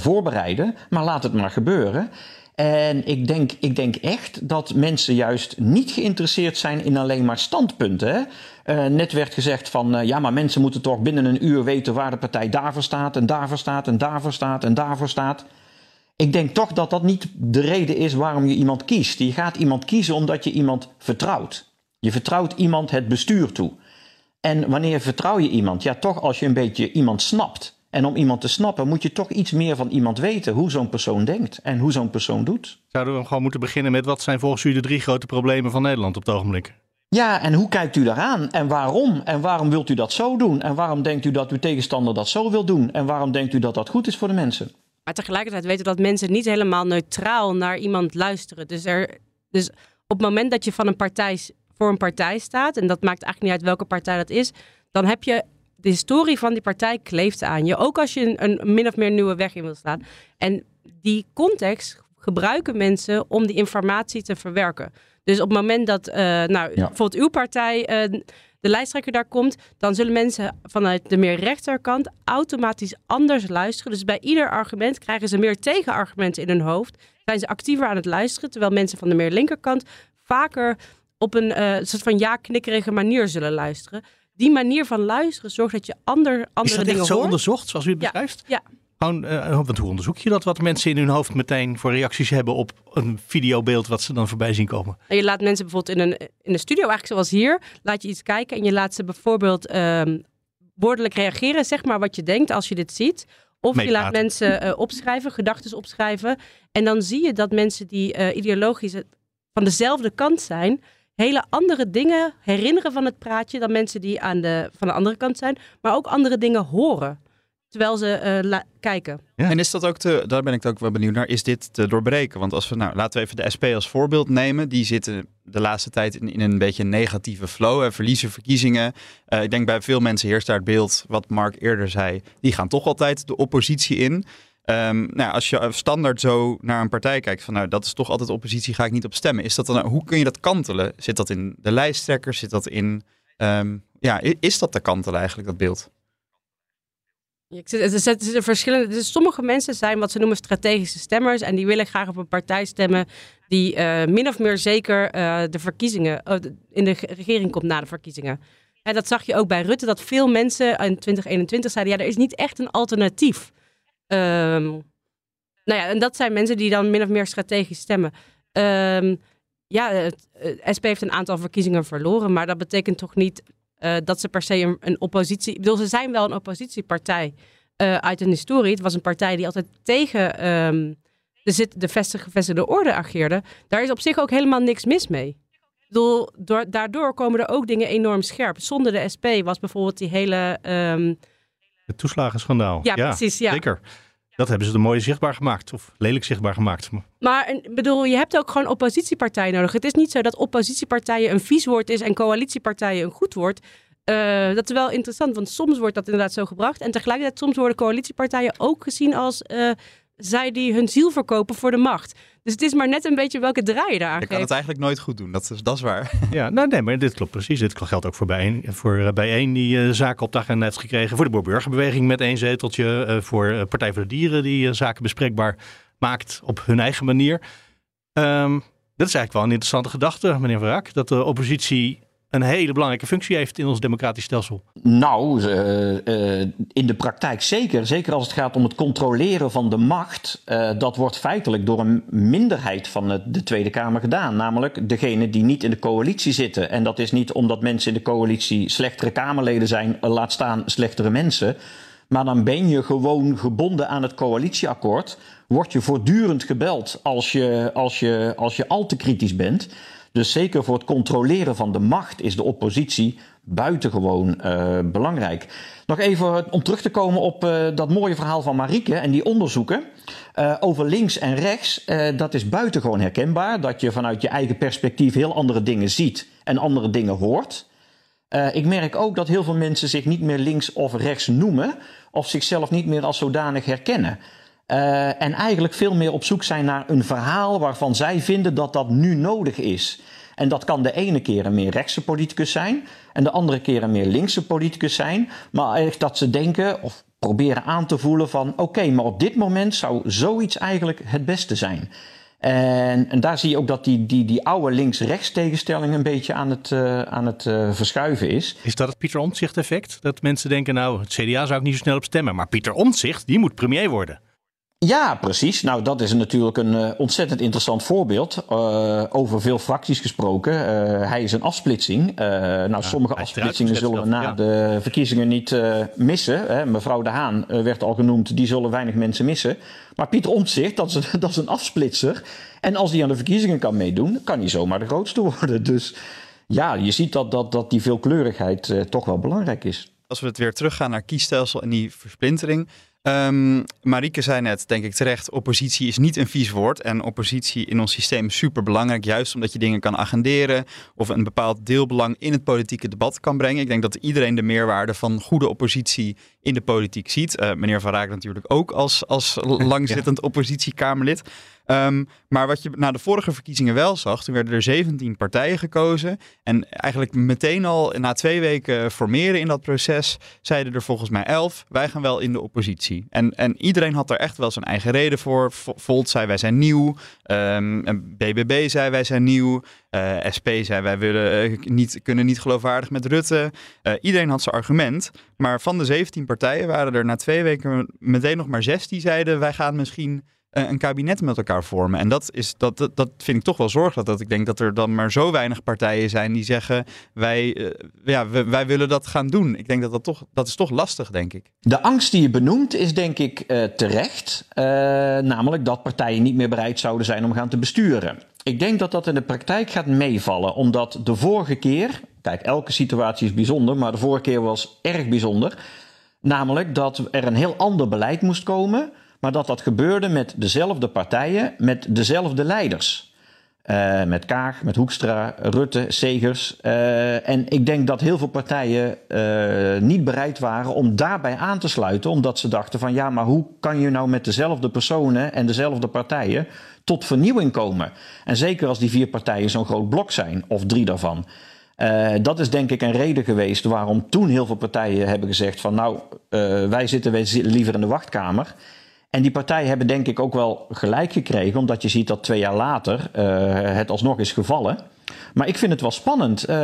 voorbereiden, maar laat het maar gebeuren. En ik denk, ik denk echt dat mensen juist niet geïnteresseerd zijn in alleen maar standpunten. Eh, net werd gezegd van eh, ja, maar mensen moeten toch binnen een uur weten waar de partij daarvoor staat en daarvoor staat en daarvoor staat en daarvoor staat. Ik denk toch dat dat niet de reden is waarom je iemand kiest. Je gaat iemand kiezen omdat je iemand vertrouwt. Je vertrouwt iemand het bestuur toe. En wanneer vertrouw je iemand? Ja, toch als je een beetje iemand snapt. En om iemand te snappen moet je toch iets meer van iemand weten. Hoe zo'n persoon denkt en hoe zo'n persoon doet. Zouden we gewoon moeten beginnen met wat zijn volgens u de drie grote problemen van Nederland op het ogenblik? Ja, en hoe kijkt u daaraan? En waarom? En waarom wilt u dat zo doen? En waarom denkt u dat uw tegenstander dat zo wil doen? En waarom denkt u dat dat goed is voor de mensen? Maar tegelijkertijd weten we dat mensen niet helemaal neutraal naar iemand luisteren. Dus, er, dus op het moment dat je van een partij, voor een partij staat, en dat maakt eigenlijk niet uit welke partij dat is, dan heb je de historie van die partij kleeft aan je. Ook als je een, een min of meer nieuwe weg in wil slaan. En die context gebruiken mensen om die informatie te verwerken. Dus op het moment dat eh, nou, bijvoorbeeld uw partij eh, de lijsttrekker daar komt, dan zullen mensen vanuit de meer rechterkant automatisch anders luisteren. Dus bij ieder argument krijgen ze meer tegenargumenten in hun hoofd. Zijn ze actiever aan het luisteren, terwijl mensen van de meer linkerkant vaker op een eh, soort van ja-knikkerige manier zullen luisteren. Die manier van luisteren zorgt dat je ander, Is andere dat dingen echt zo hoort. onderzocht zoals u het beschrijft? Ja. Gewoon, eh, want hoe onderzoek je dat? Wat mensen in hun hoofd meteen voor reacties hebben op een videobeeld wat ze dan voorbij zien komen? En je laat mensen bijvoorbeeld in een, in een studio, eigenlijk zoals hier, laat je iets kijken en je laat ze bijvoorbeeld ehm, woordelijk reageren, zeg maar wat je denkt als je dit ziet. Of je laat mensen eh, opschrijven, gedachten opschrijven. En dan zie je dat mensen die eh, ideologisch van dezelfde kant zijn, hele andere dingen herinneren van het praatje dan mensen die aan de, van de andere kant zijn, maar ook andere dingen horen. Terwijl ze eh, kijken. En is dat ook te, daar ben ik ook wel benieuwd naar, is dit te doorbreken? Want als we, nou, laten we even de SP als voorbeeld nemen. Die zitten de laatste tijd in, in een beetje een negatieve flow. Hè, verliezen verkiezingen. Eh, ik denk bij veel mensen heerst daar het beeld, wat Mark eerder zei. Die gaan toch altijd de oppositie in. Ehm, nou, als je standaard zo naar een partij kijkt, van nou, dat is toch altijd oppositie, ga ik niet op stemmen. Is dat dan, hoe kun je dat kantelen? Zit dat in de lijsttrekker? Zit dat in, ehm, ja, is dat te kantelen eigenlijk, dat beeld? Er zitten er verschillende. Dus sommige mensen zijn wat ze noemen strategische stemmers. En die willen graag op een partij stemmen. die eh, min of meer zeker eh, de verkiezingen. eh, in de ge- regering komt na de verkiezingen. En dat zag je ook bij Rutte. Dat veel mensen in 2021 zeiden: ja, er is niet echt een alternatief. Ehm, nou ja, en dat zijn mensen die dan min of meer strategisch stemmen. Ehm, ja, het, eh, SP heeft een aantal verkiezingen verloren. Maar dat betekent toch niet eh, dat ze per se een, een oppositie. Ik bedoel, ze zijn wel een oppositiepartij eh, uit hun historie. Het was een partij die altijd tegen ehm, de, zit, de vestig- gevestigde orde ageerde. Daar is op zich ook helemaal niks mis mee. Ik bedoel, door, daardoor komen er ook dingen enorm scherp. Zonder de SP was bijvoorbeeld die hele. Het toeslagenschandaal. Ja, precies, ja. Zeker. Dat hebben ze er mooi zichtbaar gemaakt. Of lelijk zichtbaar gemaakt. Maar ik bedoel, je hebt ook gewoon oppositiepartijen nodig. Het is niet zo dat oppositiepartijen een vies woord is en coalitiepartijen een goed woord. Eh, dat is wel interessant, want soms wordt dat inderdaad zo gebracht. En tegelijkertijd soms worden coalitiepartijen ook gezien als eh, zij die hun ziel verkopen voor de macht. Dus het is maar net een beetje welke draai je daar aan Je kan geeft. het eigenlijk nooit goed doen, dat is, dat is waar. Ja, nou nee, maar dit klopt precies. Dit geldt ook voor bijeen, voor eh, bijeen die eh, zaken op de agenda heeft gekregen. Voor de Boerburgerbeweging met één zeteltje. eh, voor eh, Partij voor de Dieren die zaken bespreekbaar maakt op hun eigen manier. Ehm, dat is eigenlijk wel een interessante gedachte, meneer Van Raak. Dat de oppositie een hele belangrijke functie heeft in ons democratisch stelsel. Nou, uh, in de praktijk zeker. Zeker als het gaat om het controleren van de macht. Uh, dat wordt feitelijk door een minderheid van de Tweede Kamer gedaan. Namelijk degene die niet in de coalitie zitten. En dat is niet omdat mensen in de coalitie slechtere Kamerleden zijn, laat staan slechtere mensen. Maar dan ben je gewoon gebonden aan het coalitieakkoord. Word je voortdurend gebeld als je, als je, als je al te kritisch bent. Dus zeker voor het controleren van de macht is de oppositie buitengewoon uh, belangrijk. Nog even om terug te komen op uh, dat mooie verhaal van Marieke en die onderzoeken uh, over links en rechts. dat is buitengewoon herkenbaar. Dat je vanuit je eigen perspectief heel andere dingen ziet en andere dingen hoort. ik merk ook dat heel veel mensen zich niet meer links of rechts noemen of zichzelf niet meer als zodanig herkennen. Uh, en eigenlijk veel meer op zoek zijn naar een verhaal waarvan zij vinden dat dat nu nodig is. En dat kan de ene keer een meer rechtse politicus zijn en de andere keer een meer linkse politicus zijn. Maar eigenlijk dat ze denken of proberen aan te voelen van oké, maar op dit moment zou zoiets eigenlijk het beste zijn. En, en, daar zie je ook dat die, die, die oude links-rechts tegenstelling een beetje aan het, uh, aan het uh, verschuiven is. Is dat het Pieter Omtzigt effect? Dat mensen denken, nou, het CDA zou ik niet zo snel op stemmen. Maar Pieter Omtzigt, die moet premier worden. Ja, precies. Nou, dat is natuurlijk een uh, ontzettend interessant voorbeeld. Uh, over veel fracties gesproken. Uh, hij is een afsplitsing. nou, ja, sommige afsplitsingen zullen we na ja. de verkiezingen niet missen. Hè. Mevrouw De Haan werd al genoemd, die zullen weinig mensen missen. Maar Pieter Omtzigt, dat is, dat is een afsplitser. En als hij aan de verkiezingen kan meedoen, kan hij zomaar de grootste worden. Dus ja, je ziet dat, dat, dat die veelkleurigheid toch wel belangrijk is. Als we het weer teruggaan naar kiesstelsel en die versplintering. Um, Marieke zei net, denk ik terecht, oppositie is niet een vies woord. En oppositie in ons systeem is super belangrijk, juist omdat je dingen kan agenderen of een bepaald deelbelang in het politieke debat kan brengen. Ik denk dat iedereen de meerwaarde van goede oppositie in de politiek ziet. Uh, meneer Van Raak natuurlijk ook als, als langzittend ja. oppositiekamerlid. Um, maar wat je na de vorige verkiezingen wel zag, toen werden er 17 partijen gekozen. En eigenlijk meteen al na twee weken formeren in dat proces, zeiden er volgens mij 11, wij gaan wel in de oppositie. En, en iedereen had er echt wel zijn eigen reden voor. Volt zei wij zijn nieuw, um, BBB zei wij zijn nieuw, uh, SP zei wij willen, uh, niet, kunnen niet geloofwaardig met Rutte. Uh, iedereen had zijn argument. Maar van de 17 partijen waren er na twee weken meteen nog maar zes die zeiden wij gaan misschien een kabinet met elkaar vormen. En dat, is, dat, dat, dat vind ik toch wel zorgelijk. Dat ik denk dat er dan maar zo weinig partijen zijn die zeggen: wij, uh, ja, wij, wij, willen dat gaan doen. Ik denk dat dat toch, dat is toch lastig, denk ik. De angst die je benoemt is denk ik uh, terecht. Namelijk dat partijen niet meer bereid zouden zijn om gaan te besturen. Ik denk dat dat in de praktijk gaat meevallen, omdat de vorige keer, kijk, elke situatie is bijzonder, maar de vorige keer was erg bijzonder. Namelijk dat er een heel ander beleid moest komen maar dat dat gebeurde met dezelfde partijen, met dezelfde leiders. Uh, met Kaag, met Hoekstra, Rutte, Segers. Uh, en ik denk dat heel veel partijen uh, niet bereid waren om daarbij aan te sluiten, omdat ze dachten van ja, maar hoe kan je nou met dezelfde personen en dezelfde partijen tot vernieuwing komen? En zeker als die vier partijen zo'n groot blok zijn, of drie daarvan. Dat is denk ik een reden geweest waarom toen heel veel partijen hebben gezegd van nou, wij zitten liever in de wachtkamer. En die partijen hebben denk ik ook wel gelijk gekregen, omdat je ziet dat twee jaar later uh, het alsnog is gevallen. Maar ik vind het wel spannend uh,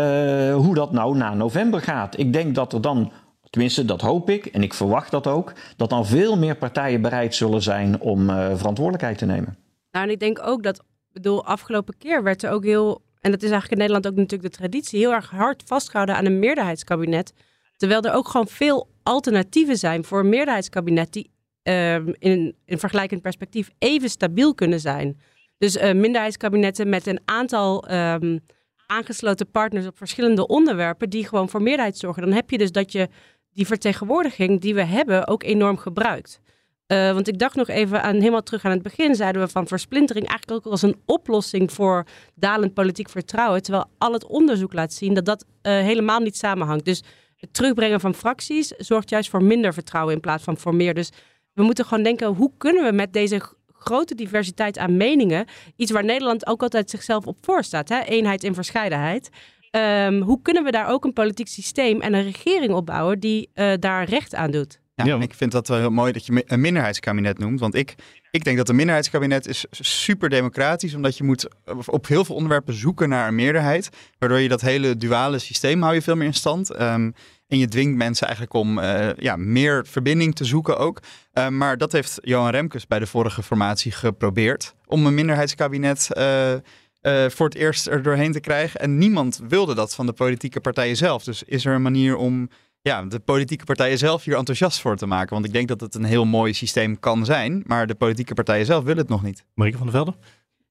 hoe dat nou na november gaat. Ik denk dat er dan, tenminste dat hoop ik en ik verwacht dat ook, dat dan veel meer partijen bereid zullen zijn om uh, verantwoordelijkheid te nemen. Nou, en ik denk ook dat, bedoel, afgelopen keer werd er ook heel, en dat is eigenlijk in Nederland ook natuurlijk de traditie, heel erg hard vastgehouden aan een meerderheidskabinet. Terwijl er ook gewoon veel alternatieven zijn voor een meerderheidskabinet die um, in, in vergelijkend perspectief even stabiel kunnen zijn. Dus uh, minderheidskabinetten met een aantal um, aangesloten partners op verschillende onderwerpen die gewoon voor meerderheid zorgen. Dan heb je dus dat je die vertegenwoordiging die we hebben ook enorm gebruikt. Uh, want ik dacht nog even aan, helemaal terug aan het begin, zeiden we van versplintering eigenlijk ook als een oplossing voor dalend politiek vertrouwen. Terwijl al het onderzoek laat zien dat dat uh, helemaal niet samenhangt. Dus het terugbrengen van fracties zorgt juist voor minder vertrouwen in plaats van voor meer. Dus we moeten gewoon denken, hoe kunnen we met deze grote diversiteit aan meningen, iets waar Nederland ook altijd zichzelf op voorstaat, hè? eenheid in verscheidenheid. Um, hoe kunnen we daar ook een politiek systeem en een regering opbouwen die uh, daar recht aan doet? Ja, ja, ik vind dat wel heel mooi dat je een minderheidskabinet noemt. Want ik Ik denk dat een minderheidskabinet is super democratisch, omdat je moet op heel veel onderwerpen zoeken naar een meerderheid, waardoor je dat hele duale systeem hou je veel meer in stand. Ehm, en je dwingt mensen eigenlijk om uh, ja, meer verbinding te zoeken ook. Uh, maar dat heeft Johan Remkes bij de vorige formatie geprobeerd. Om een minderheidskabinet uh, voor het eerst er doorheen te krijgen. En niemand wilde dat van de politieke partijen zelf. Dus is er een manier om ja, de politieke partijen zelf hier enthousiast voor te maken. Want ik denk dat het een heel mooi systeem kan zijn. Maar de politieke partijen zelf willen het nog niet. Marieke van der Velde?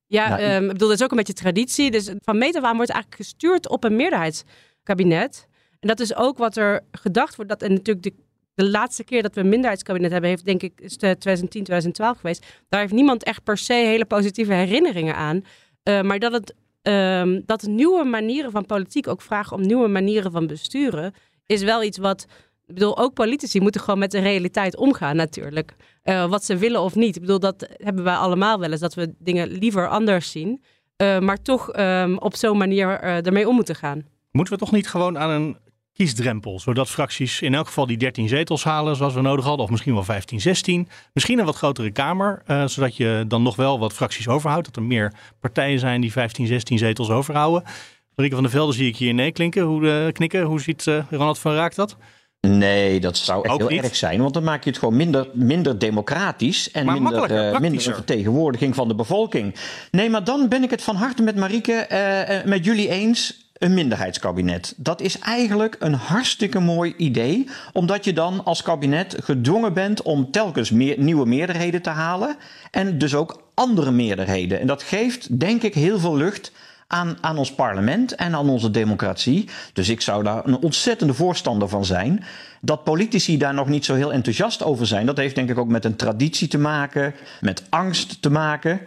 Ja, nou, um, ik bedoel, dat is ook een beetje traditie. Dus van meet af aan wordt eigenlijk gestuurd op een meerderheidskabinet. En dat is ook wat er gedacht wordt. Dat, en natuurlijk de, de laatste keer dat we een minderheidskabinet hebben, heeft denk ik is 2010, 2012 geweest. Daar heeft niemand echt per se hele positieve herinneringen aan. Uh, maar dat het um, dat nieuwe manieren van politiek ook vragen om nieuwe manieren van besturen, is wel iets wat. Ik bedoel, ook politici moeten gewoon met de realiteit omgaan, natuurlijk. Uh, wat ze willen of niet. Ik bedoel, dat hebben wij allemaal wel eens, dat we dingen liever anders zien. Uh, maar toch um, op zo'n manier uh, ermee om moeten gaan. Moeten we toch niet gewoon aan een kiesdrempel, zodat fracties in elk geval die 13 zetels halen zoals we nodig hadden, of misschien wel 15, 16. Misschien een wat grotere Kamer, uh, zodat je dan nog wel wat fracties overhoudt, dat er meer partijen zijn die 15, 16 zetels overhouden. Marieke van der Velde zie ik hier nee klinken. Hoe, uh, knikken. Hoe ziet uh, Ronald van Raak dat? Nee, dat zou echt Ook heel niet. erg zijn. Want dan maak je het gewoon minder, minder democratisch en maar minder, uh, minder vertegenwoordiging van de bevolking. Nee, maar dan ben ik het van harte met Marieke, uh, met jullie eens een minderheidskabinet. Dat is eigenlijk een hartstikke mooi idee, omdat je dan als kabinet gedwongen bent om telkens meer, nieuwe meerderheden te halen en dus ook andere meerderheden. En dat geeft, denk ik, heel veel lucht aan, aan ons parlement en aan onze democratie. Dus ik zou daar een ontzettende voorstander van zijn. Dat politici daar nog niet zo heel enthousiast over zijn, dat heeft denk ik ook met een traditie te maken, met angst te maken.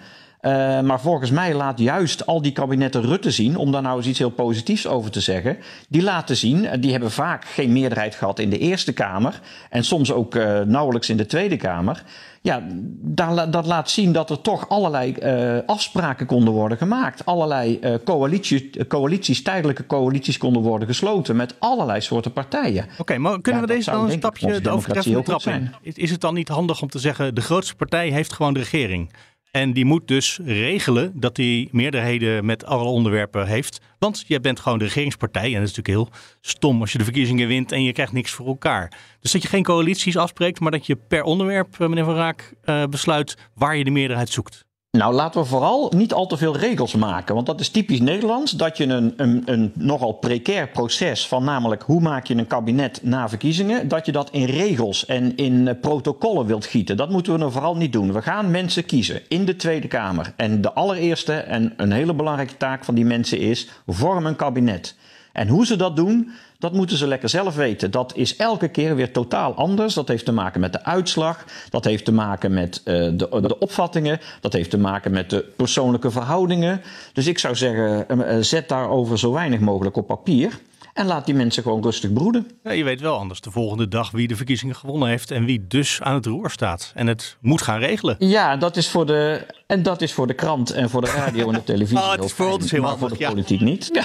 Uh, maar volgens mij laat juist al die kabinetten Rutte zien, om daar nou eens iets heel positiefs over te zeggen. Die laten zien, die hebben vaak geen meerderheid gehad in de Eerste Kamer en soms ook uh, nauwelijks in de Tweede Kamer. Ja, daar, dat laat zien dat er toch allerlei uh, afspraken konden worden gemaakt. Allerlei coalitie, coalities, tijdelijke coalities konden worden gesloten met allerlei soorten partijen. Oké, okay, maar kunnen ja, we deze dan een stapje de overtreffende trap in? Is het dan niet handig om te zeggen, de grootste partij heeft gewoon de regering? En die moet dus regelen dat die meerderheden met alle onderwerpen heeft. Want je bent gewoon de regeringspartij. En dat is natuurlijk heel stom als je de verkiezingen wint en je krijgt niks voor elkaar. Dus dat je geen coalities afspreekt, maar dat je per onderwerp, eh, meneer Van Raak, uh, besluit waar je de meerderheid zoekt. Nou, laten we vooral niet al te veel regels maken. Want dat is typisch Nederlands. Dat je een, een, een nogal precair proces van namelijk hoe maak je een kabinet na verkiezingen. Dat je dat in regels en in uh, protocollen wilt gieten. Dat moeten we nou vooral niet doen. We gaan mensen kiezen in de Tweede Kamer. En de allereerste en een hele belangrijke taak van die mensen is: vorm een kabinet. En hoe ze dat doen, dat moeten ze lekker zelf weten. Dat is elke keer weer totaal anders. Dat heeft te maken met de uitslag. Dat heeft te maken met uh, de, de, opvattingen. Dat heeft te maken met de persoonlijke verhoudingen. Dus ik zou zeggen, uh, zet daarover zo weinig mogelijk op papier. En laat die mensen gewoon rustig broeden. Ja, je weet wel anders de volgende dag wie de verkiezingen gewonnen heeft en wie dus aan het roer staat. En het moet gaan regelen. Ja, dat is voor de, en dat is voor de krant en voor de radio en de televisie. oh, het is voor ons maar voor de ja. politiek niet. Ja.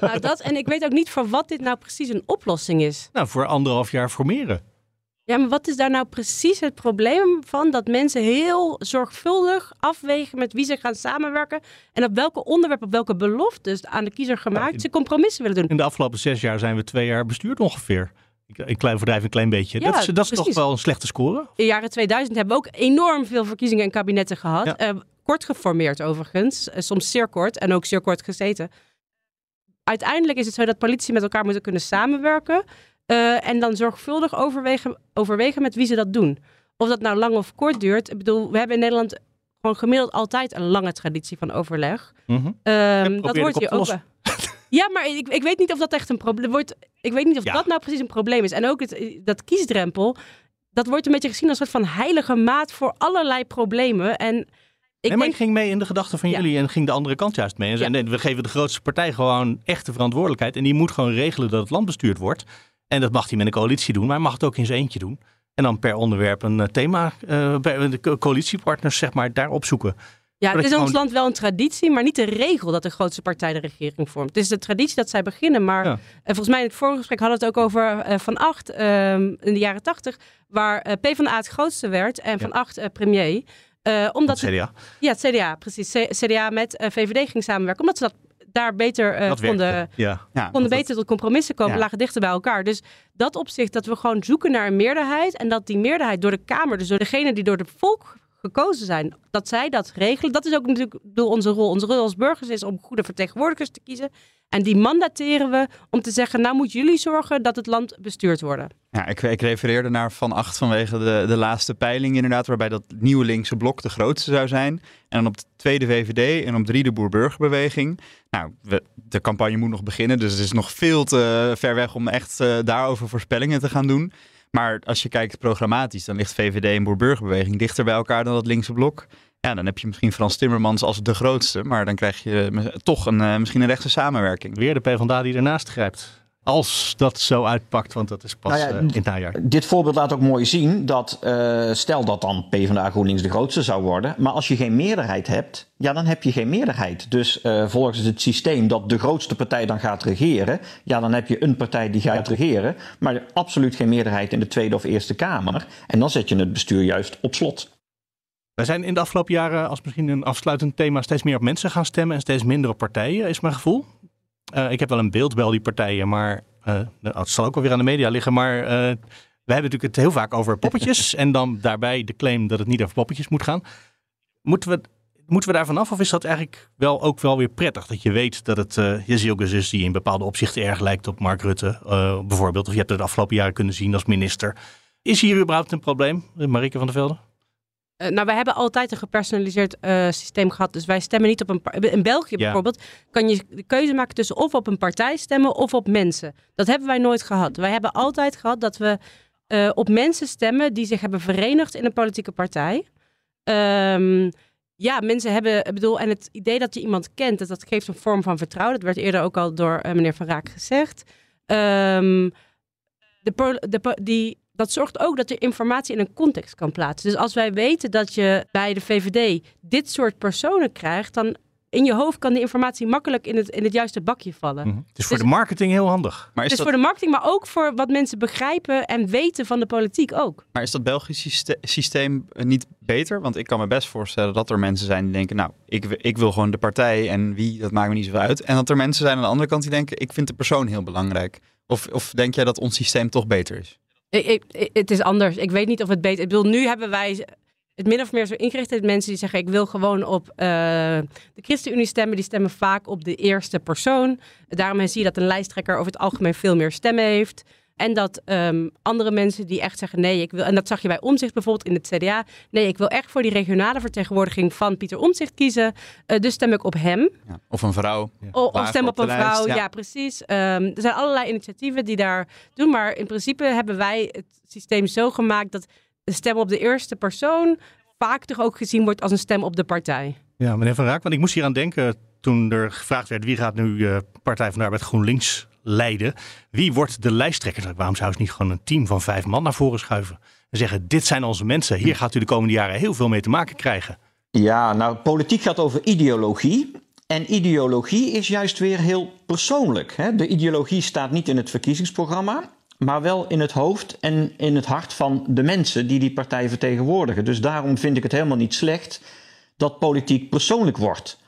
Nou, dat, en ik weet ook niet voor wat dit nou precies een oplossing is. Nou, voor anderhalf jaar formeren. Ja, maar wat is daar nou precies het probleem van dat mensen heel zorgvuldig afwegen met wie ze gaan samenwerken en op welke onderwerpen, op welke beloftes aan de kiezer gemaakt nou, ze compromissen willen doen? In de afgelopen zes jaar zijn we twee jaar bestuurd ongeveer. Een klein verdrijf, een klein beetje. Ja, dat is, dat is toch wel een slechte score? In de jaren 2000 hebben we ook enorm veel verkiezingen en kabinetten gehad. Ja. Uh, kort geformeerd overigens, uh, soms zeer kort en ook zeer kort gezeten. Uiteindelijk is het zo dat politici met elkaar moeten kunnen samenwerken. Uh, en dan zorgvuldig overwegen, overwegen met wie ze dat doen. Of dat nou lang of kort duurt. Ik bedoel, we hebben in Nederland gewoon gemiddeld altijd een lange traditie van overleg. Mm -hmm. um, dat wordt hier ook. Ja, maar ik, ik weet niet of dat echt een probleem wordt. Ik weet niet of ja. dat nou precies een probleem is. En ook het, dat kiesdrempel, dat wordt een beetje gezien als een soort van heilige maat voor allerlei problemen. En ik, nee, maar denk... ik ging mee in de gedachten van ja. jullie en ging de andere kant juist mee. En ja. we geven de grootste partij gewoon echte verantwoordelijkheid. En die moet gewoon regelen dat het land bestuurd wordt. En dat mag hij met een coalitie doen, maar hij mag het ook in zijn eentje doen. En dan per onderwerp een thema uh, bij de coalitiepartners zeg maar daar opzoeken. Ja, het is in ons land wel een traditie, maar niet de regel dat de grootste partij de regering vormt. Het is de traditie dat zij beginnen, maar ja. uh, volgens mij in het vorige gesprek hadden we het ook over uh, Van Acht uh, in de jaren tachtig, waar PvdA het grootste werd en Van ja. Acht premier. Uh, omdat het CDA? ja, het CDA, precies. C CDA met uh, VVD ging samenwerken. Omdat ze dat daar beter uh, konden, ja. ja, konden beter tot compromissen komen, ja. lagen dichter bij elkaar. Dus dat opzicht dat we gewoon zoeken naar een meerderheid en dat die meerderheid door de Kamer, dus door degene die door het volk gekozen zijn, dat zij dat regelen. Dat is ook natuurlijk door onze rol. Onze rol als burgers is om goede vertegenwoordigers te kiezen. En die mandateren we om te zeggen, nou moeten jullie zorgen dat het land bestuurd wordt. Ja, ik, ik refereerde naar Van Acht vanwege de, de laatste peiling inderdaad, waarbij dat nieuwe linkse blok de grootste zou zijn. En dan op de tweede VVD en op drie de Boer-Burgerbeweging. Nou, de campagne moet nog beginnen, dus het is nog veel te ver weg om echt uh, daarover voorspellingen te gaan doen. Maar als je kijkt programmatisch, dan ligt VVD en Boer-Burgerbeweging dichter bij elkaar dan dat linkse blok. Ja, dan heb je misschien Frans Timmermans als de grootste, maar dan krijg je toch een, uh, misschien een rechtse samenwerking. Weer de PvdA die ernaast grijpt. Als dat zo uitpakt, want dat is pas nou ja, uh, in het najaar. Dit voorbeeld laat ook mooi zien dat, uh, stel dat dan PvdA GroenLinks de grootste zou worden, maar als je geen meerderheid hebt, ja, dan heb je geen meerderheid. Dus uh, volgens het systeem dat de grootste partij dan gaat regeren, ja, dan heb je een partij die gaat regeren, maar absoluut geen meerderheid in de Tweede of Eerste Kamer. En dan zet je het bestuur juist op slot. Wij zijn in de afgelopen jaren, als misschien een afsluitend thema, steeds meer op mensen gaan stemmen en steeds minder op partijen, is mijn gevoel. Uh, ik heb wel een beeld bij al die partijen, maar uh, het zal ook wel weer aan de media liggen. Maar uh, we hebben natuurlijk het heel vaak over poppetjes en dan daarbij de claim dat het niet over poppetjes moet gaan. Moeten we, moeten we daar vanaf of is dat eigenlijk wel ook wel weer prettig? Dat je weet dat het uh, Jezilgus is die in bepaalde opzichten erg lijkt op Mark Rutte bijvoorbeeld. Of je hebt het de afgelopen jaren kunnen zien als minister. Is hier überhaupt een probleem, Marike van der Velde? Uh, nou, wij hebben altijd een gepersonaliseerd uh, systeem gehad. Dus wij stemmen niet op een. In België bijvoorbeeld kan je de keuze maken tussen of op een partij stemmen of op mensen. Dat hebben wij nooit gehad. Wij hebben altijd gehad dat we uh, op mensen stemmen die zich hebben verenigd in een politieke partij. Um, ja, mensen hebben, ik bedoel, en het idee dat je iemand kent, dat, dat geeft een vorm van vertrouwen. Dat werd eerder ook al door meneer Van Raak gezegd. Um, de, de, die dat zorgt ook dat je informatie in een context kan plaatsen. Dus als wij weten dat je bij de VVD dit soort personen krijgt, dan in je hoofd kan die informatie makkelijk in het, in het juiste bakje vallen. Mm-hmm. Het is voor dus, de marketing heel handig. Maar is het is dat... voor de marketing, maar ook voor wat mensen begrijpen en weten van de politiek ook. Maar is dat Belgische systeem niet beter? Want ik kan me best voorstellen dat er mensen zijn die denken, nou, ik, ik wil gewoon de partij en wie, dat maakt me niet zoveel uit. En dat er mensen zijn aan de andere kant die denken, ik vind de persoon heel belangrijk. Of, of denk jij dat ons systeem toch beter is? Het is anders. Ik weet niet of het beter Ik bedoel, nu hebben wij het min of meer zo ingericht. Dat mensen die zeggen: Ik wil gewoon op uh, de ChristenUnie stemmen. Die stemmen vaak op de eerste persoon. Daarom zie je dat een lijsttrekker over het algemeen veel meer stemmen heeft. En dat um, andere mensen die echt zeggen: nee, ik wil. En dat zag je bij Omzicht bijvoorbeeld in het CDA. Nee, ik wil echt voor die regionale vertegenwoordiging van Pieter Omzicht kiezen. Uh, dus stem ik op hem. Ja, of een vrouw. Ja. O, of stem op, op een vrouw. Ja. ja. precies. Um, er zijn allerlei initiatieven die daar doen. Maar in principe hebben wij het systeem zo gemaakt dat de stem op de eerste persoon vaak toch ook gezien wordt als een stem op de partij. Ja, meneer Van Raak, want ik moest hier aan denken toen er gevraagd werd wie gaat nu uh, Partij van de Arbeid GroenLinks leiden. Wie wordt de lijsttrekker? Waarom zou ze niet gewoon een team van vijf man naar voren schuiven? En zeggen, dit zijn onze mensen. Hier gaat u de komende jaren heel veel mee te maken krijgen. Ja, nou, politiek gaat over ideologie. En ideologie is juist weer heel persoonlijk. Hè? De ideologie staat niet in het verkiezingsprogramma, maar wel in het hoofd en in het hart van de mensen die die partij vertegenwoordigen. Dus daarom vind ik het helemaal niet slecht dat politiek persoonlijk wordt.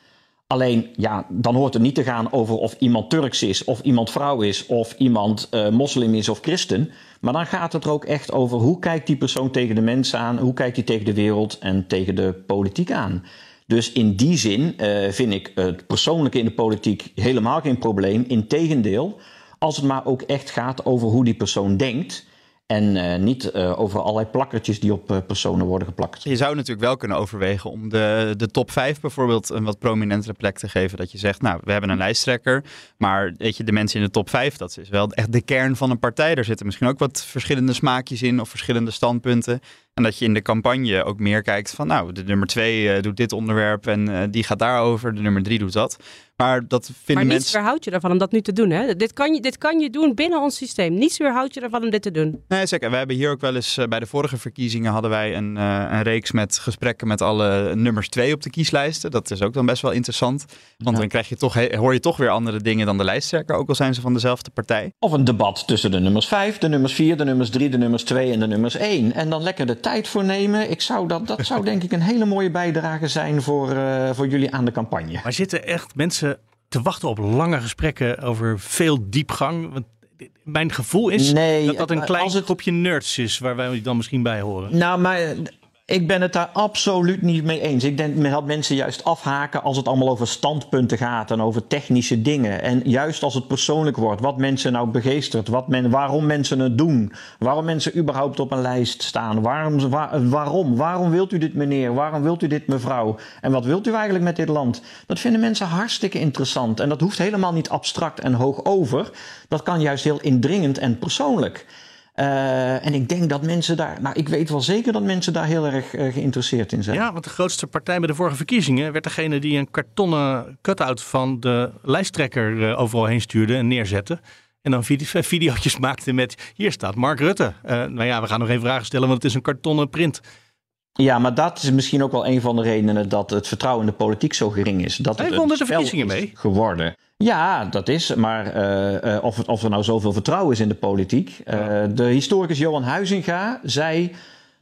Alleen, ja, dan hoort het niet te gaan over of iemand Turks is, of iemand vrouw is, of iemand uh, moslim is of christen. Maar dan gaat het er ook echt over hoe kijkt die persoon tegen de mensen aan, hoe kijkt hij tegen de wereld en tegen de politiek aan. Dus in die zin uh, vind ik het persoonlijke in de politiek helemaal geen probleem. Integendeel, als het maar ook echt gaat over hoe die persoon denkt. En uh, niet uh, over allerlei plakkertjes die op uh, personen worden geplakt. Je zou natuurlijk wel kunnen overwegen om de, de top 5 bijvoorbeeld een wat prominentere plek te geven. Dat je zegt, nou, we hebben een lijsttrekker, maar weet je, de mensen in de top 5, dat is wel echt de kern van een partij. Daar zitten misschien ook wat verschillende smaakjes in of verschillende standpunten. En dat je in de campagne ook meer kijkt van, nou, de nummer 2 doet dit onderwerp en die gaat daarover, de nummer 3 doet dat. Maar dat vinden Maar niets mensen... weerhoudt je ervan om dat nu te doen. Hè? Dit, kan je, dit kan je doen binnen ons systeem. Niets weerhoudt je ervan om dit te doen. Nee, zeker. We hebben hier ook wel eens eh, bij de vorige verkiezingen hadden wij een, eh, een reeks met gesprekken met alle nummers twee op de kieslijsten. Dat is ook dan best wel interessant. Want Ja. dan krijg je toch, he- hoor je toch weer andere dingen dan de lijsttrekker, ook al zijn ze van dezelfde partij. Of een debat tussen de nummers 5, de nummers 4, de nummers 3, de nummers 2 en de nummers 1. En dan lekker de tijd voor nemen. Ik zou dat, dat zou denk ik een hele mooie bijdrage zijn voor, eh, voor jullie aan de campagne. Maar zitten echt mensen te wachten op lange gesprekken over veel diepgang? Want mijn gevoel is Nee, dat dat een maar klein het- groepje nerds is waar wij dan misschien bij horen. Nou, maar ik ben het daar absoluut niet mee eens. Ik denk dat mensen juist afhaken als het allemaal over standpunten gaat en over technische dingen. En juist als het persoonlijk wordt, wat mensen nou begeestert, wat men, waarom mensen het doen, waarom mensen überhaupt op een lijst staan, waarom, waar- waarom, waarom wilt u dit meneer, waarom wilt u dit mevrouw en wat wilt u eigenlijk met dit land? Dat vinden mensen hartstikke interessant en dat hoeft helemaal niet abstract en hoog over. Dat kan juist heel indringend en persoonlijk. Eh, en ik denk dat mensen daar, nou ik weet wel zeker dat mensen daar heel erg eh, geïnteresseerd in zijn. Ja, want de grootste partij bij de vorige verkiezingen werd degene die een kartonnen cut-out van de lijsttrekker eh, overal heen stuurde en neerzette. En dan vide- videootjes maakte met, hier staat Mark Rutte. Nou ja, we gaan nog geen vragen stellen, want het is een kartonnen print. Ja, maar dat is misschien ook wel een van de redenen dat het vertrouwen in de politiek zo gering is. Dat Hij het won de verkiezingen mee. geworden. Ja, dat is. Maar eh, eh, of, het- of er nou zoveel vertrouwen is in de politiek. Eh, de historicus Johan Huizinga zei...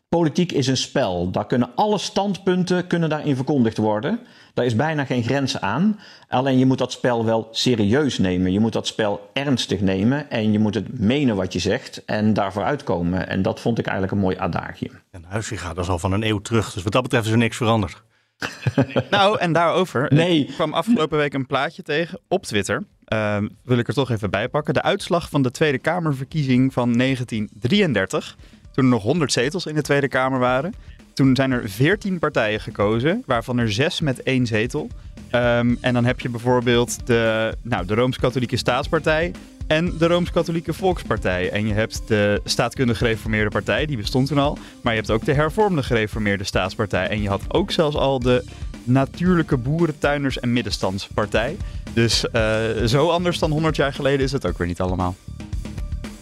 Politiek is een spel. Daar kunnen alle standpunten kunnen daarin verkondigd worden. Daar is bijna geen grens aan. Alleen je moet dat spel wel serieus nemen. Je moet dat spel ernstig nemen. En je moet het menen wat je zegt. En daarvoor uitkomen. En dat vond ik eigenlijk een mooi adagium. En Huizinga, dat is al van een eeuw terug. Dus wat dat betreft is er niks veranderd. Nou, en daarover. Nee. Ik kwam afgelopen week een plaatje tegen op Twitter. Ehm, wil ik er toch even bij pakken. De uitslag van de Tweede Kamerverkiezing van 1933. Toen er nog 100 zetels in de Tweede Kamer waren. Toen zijn er 14 partijen gekozen, waarvan er 6 met één zetel. Ehm, en dan heb je bijvoorbeeld de, nou, de Rooms-Katholieke Staatspartij en de Rooms-Katholieke Volkspartij. En je hebt de Staatkundig Gereformeerde Partij, die bestond toen al. Maar je hebt ook de Hervormde Gereformeerde Staatspartij. En je had ook zelfs al de Natuurlijke Boeren, Tuiners en Middenstandspartij. Dus eh, zo anders dan 100 jaar geleden is het ook weer niet allemaal.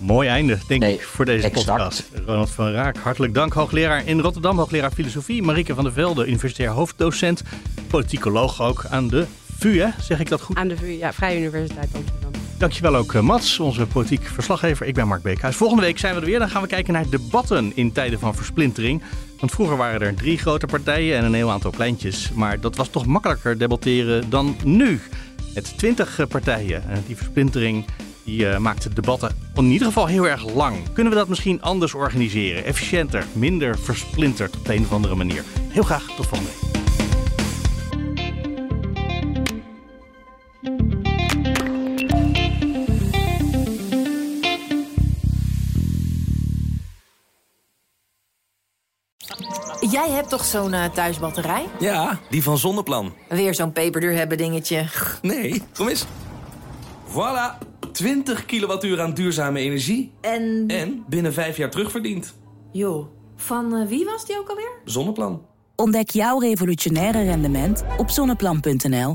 Mooi einde, denk Nee, ik, voor deze exact. podcast. Ronald van Raak, hartelijk dank. Hoogleraar in Rotterdam, hoogleraar filosofie. Marieke van der Velde, universitair hoofddocent. Politicoloog ook aan de VU, hè? zeg ik dat goed? Aan de VU, ja, Vrije Universiteit Amsterdam. Dankjewel ook eh, Mats, onze politiek verslaggever. Ik ben Mark Beekhuis. Volgende week zijn we er weer. Dan gaan we kijken naar debatten in tijden van versplintering. Want vroeger waren er drie grote partijen en een heel aantal kleintjes. Maar dat was toch makkelijker debatteren dan nu. Met twintig partijen. En die versplintering die, eh, maakt de debatten in ieder geval heel erg lang. Kunnen we dat misschien anders organiseren? Efficiënter, minder versplinterd op de een of andere manier. Heel graag tot volgende week. Jij hebt toch zo'n eh, thuisbatterij? Ja, die van Zonneplan. Weer zo'n peperduur hebben dingetje. Nee, kom eens. Voilà, 20 kilowattuur aan duurzame energie. En, En binnen vijf jaar terugverdiend. joh, van eh, wie was die ook alweer? Zonneplan. Ontdek jouw revolutionaire rendement op zonneplan.nl.